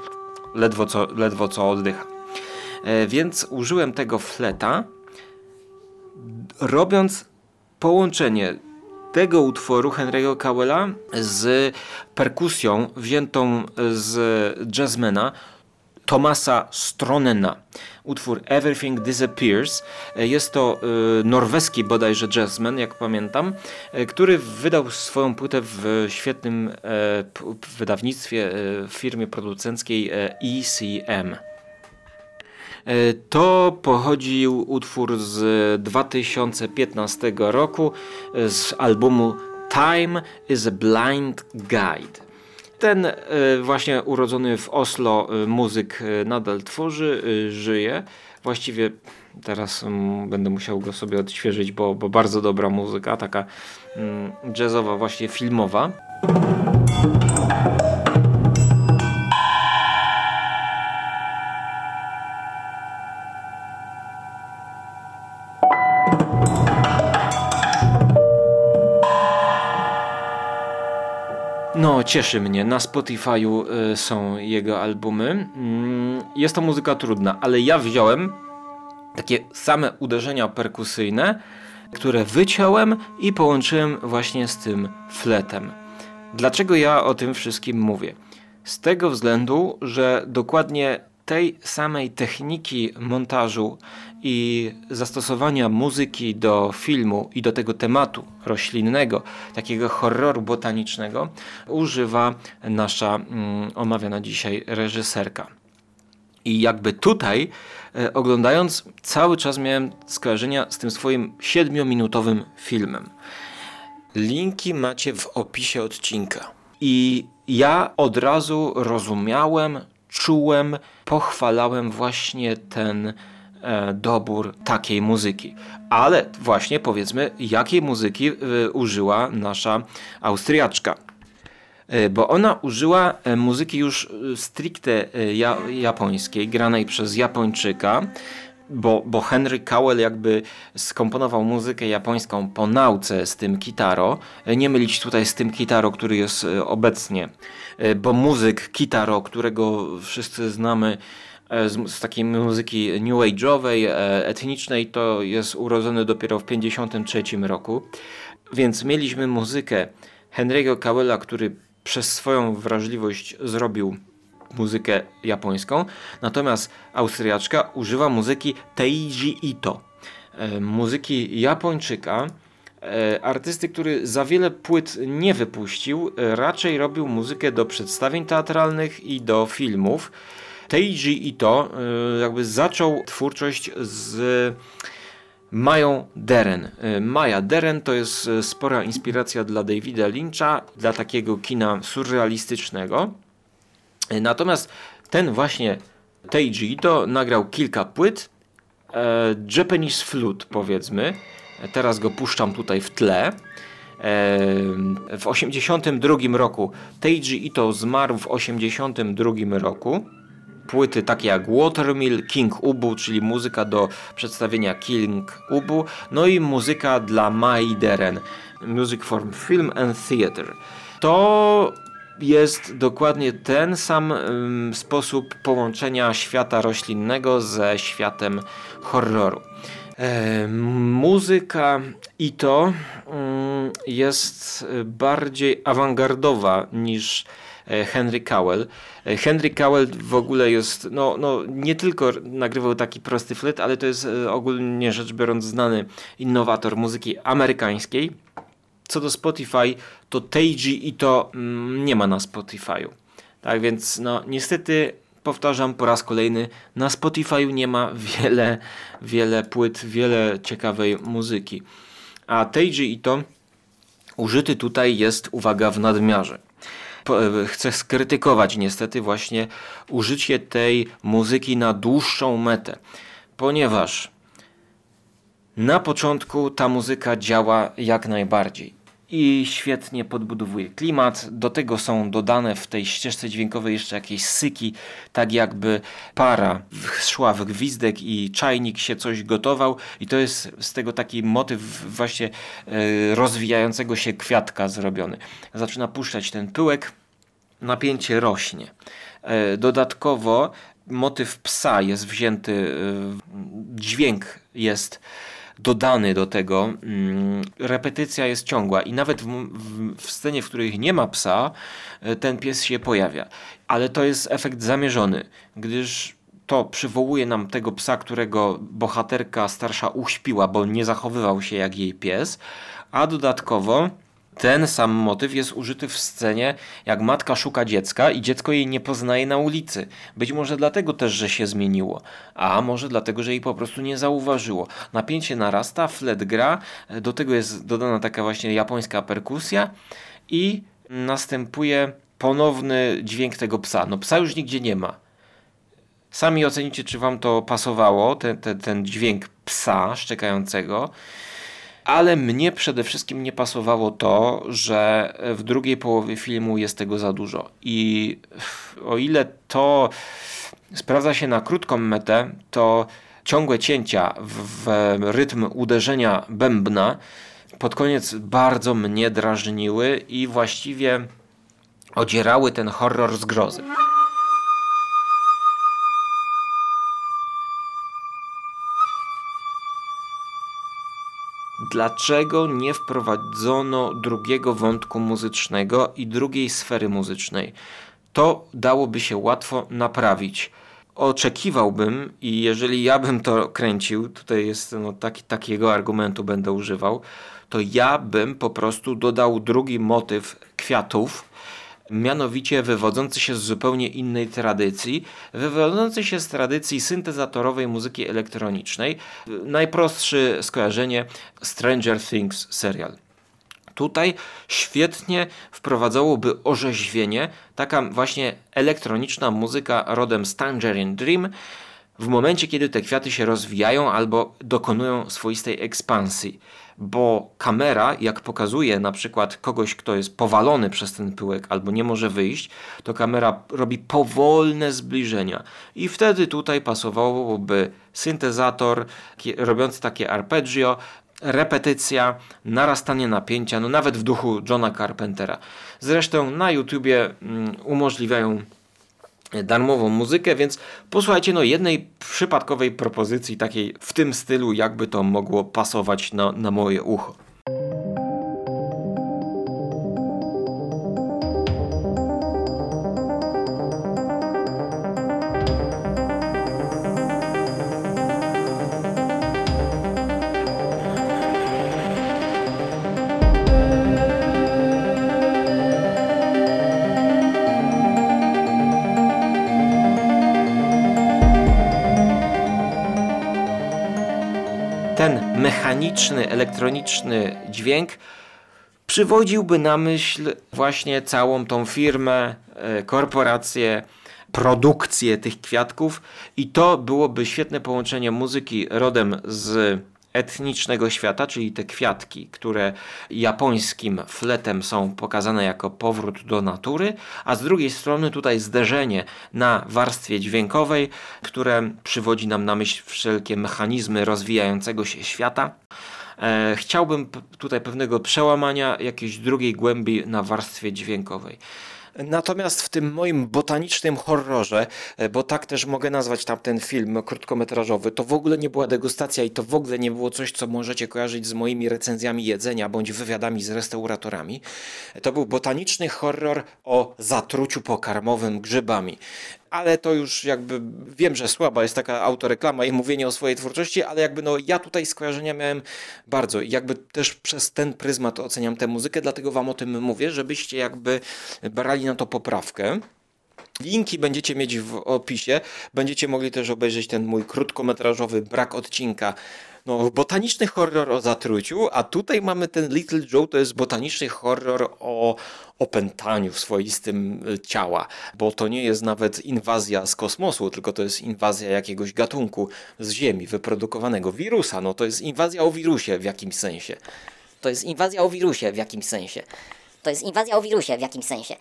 ledwo co, ledwo co oddycha. Więc użyłem tego fleta, robiąc połączenie tego utworu Henry'ego Cowella z perkusją wziętą z jazzmena Tomasa Stronena. Utwór Everything Disappears. Jest to y, norweski bodajże jazzman, jak pamiętam, y, który wydał swoją płytę w świetnym y, wydawnictwie w firmie producenckiej ECM. E, to pochodził utwór z 2015 roku z albumu Time is a Blind Guide. Ten e, właśnie urodzony w Oslo e, muzyk nadal tworzy, żyje. Właściwie teraz mm, będę musiał go sobie odświeżyć, bo, bo bardzo dobra muzyka, taka mm, jazzowa, właśnie filmowa. Cieszy mnie. Na Spotify'u y, są jego albumy. Mm, jest to muzyka trudna, ale ja wziąłem takie same uderzenia perkusyjne, które wyciąłem i połączyłem właśnie z tym fletem. Dlaczego ja o tym wszystkim mówię? Z tego względu, że dokładnie tej samej techniki montażu i zastosowania muzyki do filmu i do tego tematu roślinnego, takiego horroru botanicznego, używa nasza mm, omawiana dzisiaj reżyserka. I jakby tutaj, e, oglądając, cały czas miałem skojarzenia z tym swoim siedmiominutowym filmem. Linki macie w opisie odcinka. I ja od razu rozumiałem, czułem, pochwalałem właśnie ten e, dobór takiej muzyki. Ale właśnie powiedzmy, jakiej muzyki e, użyła nasza Austriaczka. E, bo ona użyła muzyki już stricte japońskiej, granej przez Japończyka, bo, bo Henry Cowell jakby skomponował muzykę japońską po nauce z tym Kitaro. Nie mylić tutaj z tym Kitaro, który jest obecnie bo muzyk Kitaro, którego wszyscy znamy e, z, z takiej muzyki new age'owej, e, etnicznej, to jest urodzony dopiero w 1953 roku. Więc mieliśmy muzykę Henry'ego Cowella, który przez swoją wrażliwość zrobił muzykę japońską, natomiast Austriaczka używa muzyki Teiji Ito, muzyki Japończyka, E, artysty, który za wiele płyt nie wypuścił, e, raczej robił muzykę do przedstawień teatralnych i do filmów. Teiji Ito e, jakby zaczął twórczość z Mają Deren. Maja Deren to jest spora inspiracja dla Davida Lyncha, dla takiego kina surrealistycznego. Natomiast ten właśnie Teiji Ito nagrał kilka płyt, Japanese Flute powiedzmy, Teraz go puszczam tutaj w tle. W 82 roku Teiji Ito zmarł w 82 roku. Płyty takie jak Watermill, King Ubu, czyli muzyka do przedstawienia King Ubu, no i muzyka dla Mai Deren, Music for Film and Theater. To jest dokładnie ten sam sposób połączenia świata roślinnego ze światem horroru. E, muzyka i to mm, jest bardziej awangardowa niż e, Henry Cowell. E, Henry Cowell w ogóle jest, no, no nie tylko nagrywał taki prosty flet, ale to jest ogólnie rzecz biorąc znany innowator muzyki amerykańskiej. Co do Spotify, to Teiji i to mm, nie ma na Spotify'u. Tak więc, no niestety powtarzam po raz kolejny, na Spotify'u nie ma wiele, wiele płyt, wiele ciekawej muzyki. A Teiji i to użyty tutaj jest, uwaga, w nadmiarze. E, chcę skrytykować niestety właśnie użycie tej muzyki na dłuższą metę, ponieważ na początku ta muzyka działa jak najbardziej i świetnie podbudowuje klimat. Do tego są dodane w tej ścieżce dźwiękowej jeszcze jakieś syki, tak jakby para szła w gwizdek i czajnik się coś gotował i to jest z tego taki motyw właśnie e, rozwijającego się kwiatka zrobiony. Zaczyna puszczać ten pyłek, napięcie rośnie. E, dodatkowo motyw psa jest wzięty, e, dźwięk jest dodany do tego. Mm, repetycja jest ciągła i nawet w, w, scenie, w której nie ma psa, e, ten pies się pojawia. Ale to jest efekt zamierzony, gdyż to przywołuje nam tego psa, którego bohaterka starsza uśpiła, bo nie zachowywał się jak jej pies, a dodatkowo ten sam motyw jest użyty w scenie, jak matka szuka dziecka i dziecko jej nie poznaje na ulicy. Być może dlatego też, że się zmieniło, a może dlatego, że jej po prostu nie zauważyło. Napięcie narasta, flet gra, do tego jest dodana taka właśnie japońska perkusja i następuje ponowny dźwięk tego psa. No psa już nigdzie nie ma. Sami ocenicie, czy wam to pasowało, ten, ten, ten dźwięk psa szczekającego ale mnie przede wszystkim nie pasowało to, że w drugiej połowie filmu jest tego za dużo. I o ile to sprawdza się na krótką metę, to ciągłe cięcia w, w rytm uderzenia bębna pod koniec bardzo mnie drażniły i właściwie odzierały ten horror z grozy. Dlaczego nie wprowadzono drugiego wątku muzycznego i drugiej sfery muzycznej. To dałoby się łatwo naprawić. Oczekiwałbym, i jeżeli ja bym to kręcił, tutaj jest no, taki, takiego argumentu będę używał, to ja bym po prostu dodał drugi motyw kwiatów, mianowicie wywodzący się z zupełnie innej tradycji, wywodzący się z tradycji syntezatorowej muzyki elektronicznej. Najprostsze skojarzenie Stranger Things serial. Tutaj świetnie wprowadzałoby orzeźwienie, taka właśnie elektroniczna muzyka rodem z Tangerine Dream, w momencie, kiedy te kwiaty się rozwijają albo dokonują swoistej ekspansji bo kamera, jak pokazuje na przykład kogoś, kto jest powalony przez ten pyłek albo nie może wyjść, to kamera robi powolne zbliżenia. I wtedy tutaj pasowałoby syntezator robiący takie arpeggio, repetycja, narastanie napięcia, no nawet w duchu Johna Carpentera. Zresztą na YouTubie mm, umożliwiają darmową muzykę, więc posłuchajcie no jednej przypadkowej propozycji takiej w tym stylu, jakby to mogło pasować na, na moje ucho. Elektroniczny dźwięk przywodziłby na myśl właśnie całą tą firmę, e, korporację, produkcję tych kwiatków i to byłoby świetne połączenie muzyki rodem z etnicznego świata, czyli te kwiatki, które japońskim fletem są pokazane jako powrót do natury, a z drugiej strony tutaj zderzenie na warstwie dźwiękowej, które przywodzi nam na myśl wszelkie mechanizmy rozwijającego się świata. E, chciałbym tutaj pewnego przełamania jakiejś drugiej głębi na warstwie dźwiękowej. Natomiast w tym moim botanicznym horrorze, e, bo tak też mogę nazwać tamten film krótkometrażowy, to w ogóle nie była degustacja i to w ogóle nie było coś, co możecie kojarzyć z moimi recenzjami jedzenia bądź wywiadami z restauratorami. To był botaniczny horror o zatruciu pokarmowym grzybami ale to już jakby wiem, że słaba jest taka autoreklama i mówienie o swojej twórczości, ale jakby no ja tutaj skojarzenia miałem bardzo i jakby też przez ten pryzmat oceniam tę muzykę, dlatego wam o tym mówię, żebyście jakby brali na to poprawkę. Linki będziecie mieć w opisie. Będziecie mogli też obejrzeć ten mój krótkometrażowy brak odcinka. No, botaniczny horror o zatruciu, a tutaj mamy ten Little Joe, to jest botaniczny horror o opętaniu swoistym y, ciała, bo to nie jest nawet inwazja z kosmosu, tylko to jest inwazja jakiegoś gatunku z Ziemi, wyprodukowanego wirusa. No to jest inwazja o wirusie w jakimś sensie. To jest inwazja o wirusie w jakimś sensie. To jest inwazja o wirusie w jakimś sensie.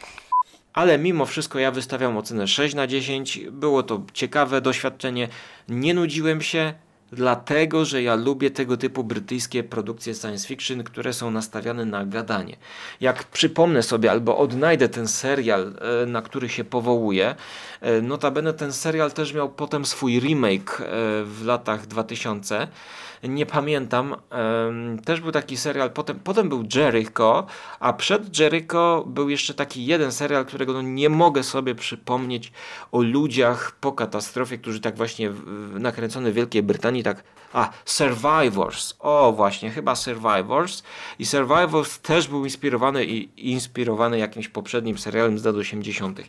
Ale mimo wszystko ja wystawiam ocenę 6 na 10. Było to ciekawe doświadczenie. Nie nudziłem się, dlatego że ja lubię tego typu brytyjskie produkcje science fiction, które są nastawiane na gadanie. Jak przypomnę sobie albo odnajdę ten serial, e, na który się powołuję, e, notabene ten serial też miał potem swój remake e, w latach 2000 nie pamiętam. Też był taki serial, potem, potem był Jericho, a przed Jericho był jeszcze taki jeden serial, którego no nie mogę sobie przypomnieć o ludziach po katastrofie, którzy tak właśnie nakręcony w Wielkiej Brytanii, tak a, Survivors. O, właśnie, chyba Survivors. I Survivors też był inspirowany i inspirowany jakimś poprzednim serialem z lat 80.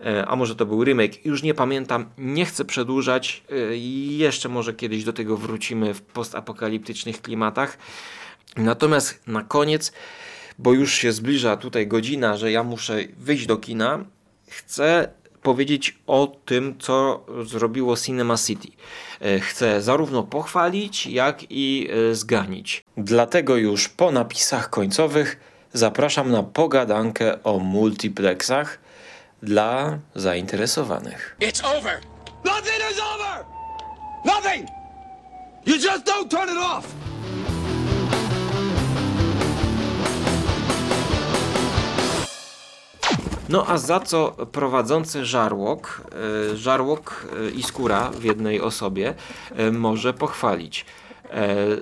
E, a może to był remake, już nie pamiętam, nie chcę przedłużać, e, jeszcze może kiedyś do tego wrócimy w postapokaliptycznych klimatach. Natomiast na koniec, bo już się zbliża tutaj godzina, że ja muszę wyjść do kina, chcę powiedzieć o tym, co zrobiło Cinema City. E, chcę zarówno pochwalić, jak i zganić. Dlatego już po napisach końcowych zapraszam na pogadankę o multiplexach dla zainteresowanych. It's over. Nothing is over. Nothing. You just don't turn it off. No a za co prowadzący żarłok, e, żarłok e, i skóra w jednej osobie e, może pochwalić?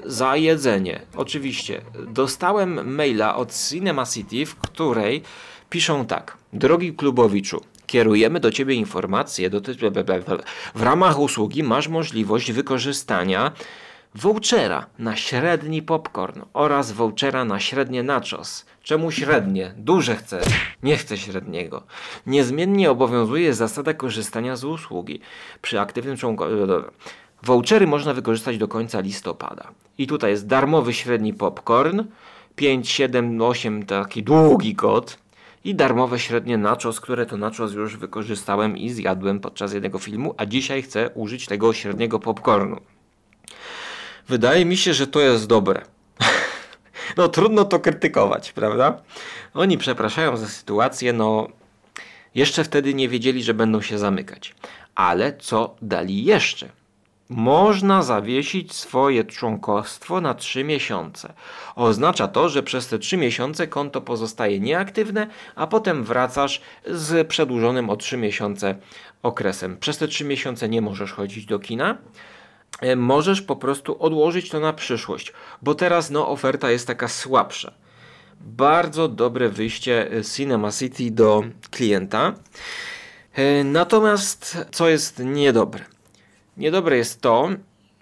Za jedzenie. Oczywiście. Dostałem maila od Cinema City, w której piszą tak. Drogi klubowiczu, kierujemy do Ciebie informacje dotyczące... W ramach usługi masz możliwość wykorzystania vouchera na średni popcorn oraz vouchera na średnie nachos. Czemu średnie? Duże chcę. Nie chcę średniego. Niezmiennie obowiązuje zasada korzystania z usługi. Przy aktywnym członku... Vouchery można wykorzystać do końca listopada. I tutaj jest darmowy średni popcorn, 5, 7, 8 taki długi kod i darmowe średnie nachos, które to nachos już wykorzystałem i zjadłem podczas jednego filmu, a dzisiaj chcę użyć tego średniego popcornu. Wydaje mi się, że to jest dobre. no trudno to krytykować, prawda? Oni przepraszają za sytuację, no jeszcze wtedy nie wiedzieli, że będą się zamykać. Ale co dali jeszcze? Można zawiesić swoje członkostwo na 3 miesiące. Oznacza to, że przez te 3 miesiące konto pozostaje nieaktywne, a potem wracasz z przedłużonym o 3 miesiące okresem. Przez te 3 miesiące nie możesz chodzić do kina. E, możesz po prostu odłożyć to na przyszłość, bo teraz no, oferta jest taka słabsza. Bardzo dobre wyjście Cinema City do klienta. E, natomiast co jest niedobre? Niedobre jest to,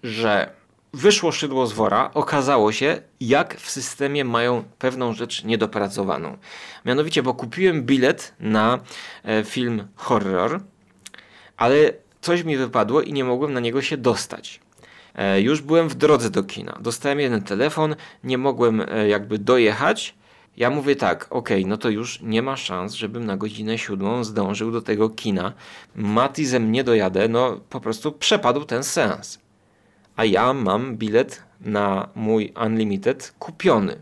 że wyszło szydło z wora, okazało się, jak w systemie mają pewną rzecz niedopracowaną. Mianowicie, bo kupiłem bilet na e, film horror, ale coś mi wypadło i nie mogłem na niego się dostać. E, już byłem w drodze do kina. Dostałem jeden telefon, nie mogłem e, jakby dojechać. Ja mówię tak, ok, no to już nie ma szans, żebym na godzinę siódmą zdążył do tego kina. Matizem nie dojadę, no po prostu przepadł ten seans. A ja mam bilet na mój Unlimited kupiony.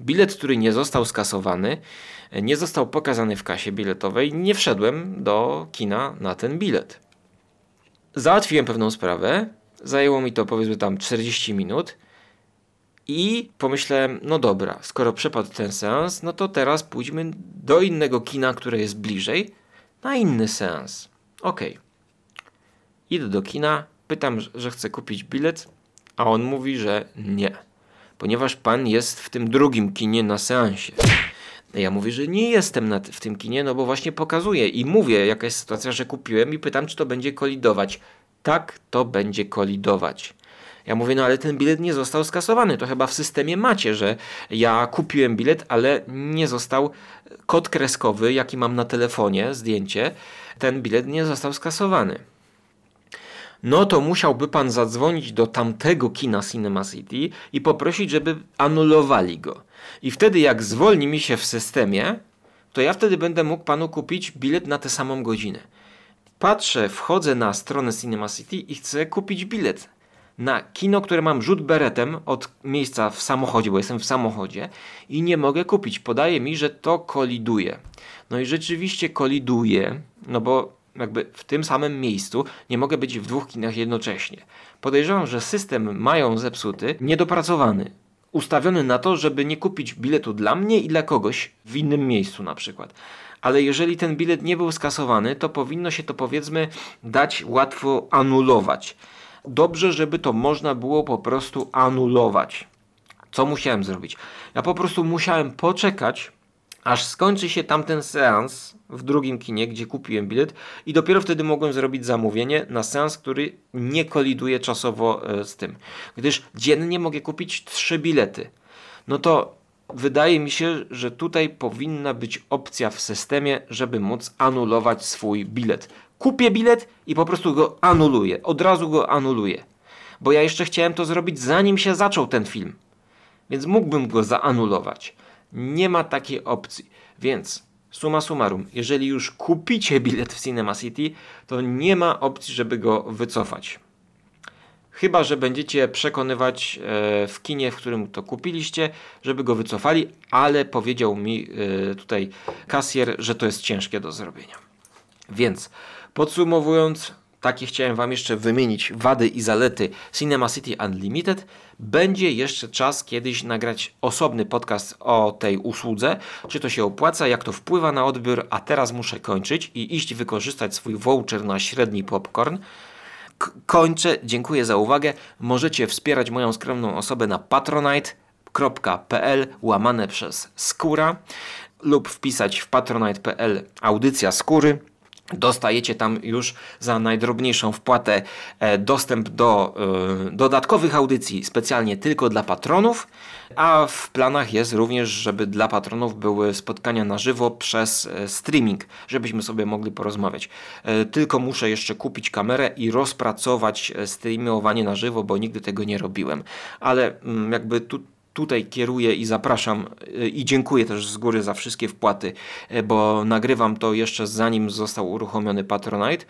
Bilet, który nie został skasowany, nie został pokazany w kasie biletowej, nie wszedłem do kina na ten bilet. Załatwiłem pewną sprawę, zajęło mi to powiedzmy tam 40 minut I pomyślałem, no dobra, skoro przepadł ten seans, no to teraz pójdźmy do innego kina, które jest bliżej, na inny seans. Okej. Idę do kina, pytam, że- chcę kupić bilet, a on mówi, że nie, ponieważ pan jest w tym drugim kinie na seansie. Ja mówię, że nie jestem w tym kinie, no bo właśnie pokazuję i mówię, jaka jest sytuacja, że kupiłem i pytam, czy to będzie kolidować. Tak, to będzie kolidować. Ja mówię, no ale ten bilet nie został skasowany. To chyba w systemie macie, że ja kupiłem bilet, ale nie został kod kreskowy, jaki mam na telefonie, zdjęcie. Ten bilet nie został skasowany no to musiałby pan zadzwonić do tamtego kina Cinema City i poprosić, żeby anulowali go. I wtedy jak zwolni mi się w systemie, to ja wtedy będę mógł panu kupić bilet na tę samą godzinę. Patrzę, wchodzę na stronę Cinema City i chcę kupić bilet na kino, które mam rzut beretem od miejsca w samochodzie, bo jestem w samochodzie i nie mogę kupić. Podaje mi, że to koliduje. No i rzeczywiście koliduje, no bo jakby w tym samym miejscu nie mogę być w dwóch kinach jednocześnie. Podejrzewam, że system mają zepsuty, niedopracowany, ustawiony na to, żeby nie kupić biletu dla mnie i dla kogoś w innym miejscu na przykład. Ale jeżeli ten bilet nie był skasowany, to powinno się to powiedzmy dać łatwo anulować. Dobrze, żeby to można było po prostu anulować. Co musiałem zrobić? Ja po prostu musiałem poczekać, aż skończy się tamten seans w drugim kinie, gdzie kupiłem bilet i dopiero wtedy mogłem zrobić zamówienie na seans, który nie koliduje czasowo e, z tym. Gdyż dziennie mogę kupić trzy bilety. No to wydaje mi się, że tutaj powinna być opcja w systemie, żeby móc anulować swój bilet. Kupię bilet i po prostu go anuluję. Od razu go anuluję. Bo ja jeszcze chciałem to zrobić zanim się zaczął ten film więc mógłbym go zaanulować. Nie ma takiej opcji. Więc summa summarum, jeżeli już kupicie bilet w Cinema City, to nie ma opcji, żeby go wycofać. Chyba, że będziecie przekonywać e, w kinie, w którym to kupiliście, żeby go wycofali, ale powiedział mi e, tutaj kasjer, że to jest ciężkie do zrobienia. Więc podsumowując, takie chciałem Wam jeszcze wymienić wady i zalety Cinema City Unlimited. Będzie jeszcze czas kiedyś nagrać osobny podcast o tej usłudze, czy to się opłaca, jak to wpływa na odbiór, a teraz muszę kończyć i iść wykorzystać swój voucher na średni popcorn. K- kończę, dziękuję za uwagę. Możecie wspierać moją skromną osobę na patronite.pl łamane przez skóra lub wpisać w patronite.pl audycja skóry. Dostajecie tam już za najdrobniejszą wpłatę e, dostęp do e, dodatkowych audycji specjalnie tylko dla patronów, a w planach jest również, żeby dla patronów były spotkania na żywo przez e, streaming, żebyśmy sobie mogli porozmawiać. Tylko muszę jeszcze kupić kamerę i rozpracować streamowanie na żywo, bo nigdy tego nie robiłem. Ale mm, jakby tu tutaj kieruję i zapraszam y, i dziękuję też z góry za wszystkie wpłaty, y, bo nagrywam to jeszcze zanim został uruchomiony Patronite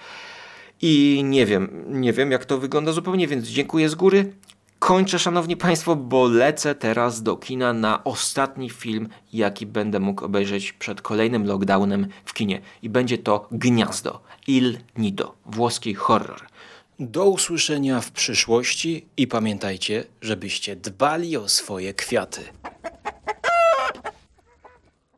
i nie wiem, nie wiem jak to wygląda zupełnie, więc dziękuję z góry. Kończę, szanowni państwo, bo lecę teraz do kina na ostatni film, jaki będę mógł obejrzeć przed kolejnym lockdownem w kinie. I będzie to Gniazdo, Il Nido, włoski horror. Do usłyszenia w przyszłości i pamiętajcie, żebyście dbali o swoje kwiaty.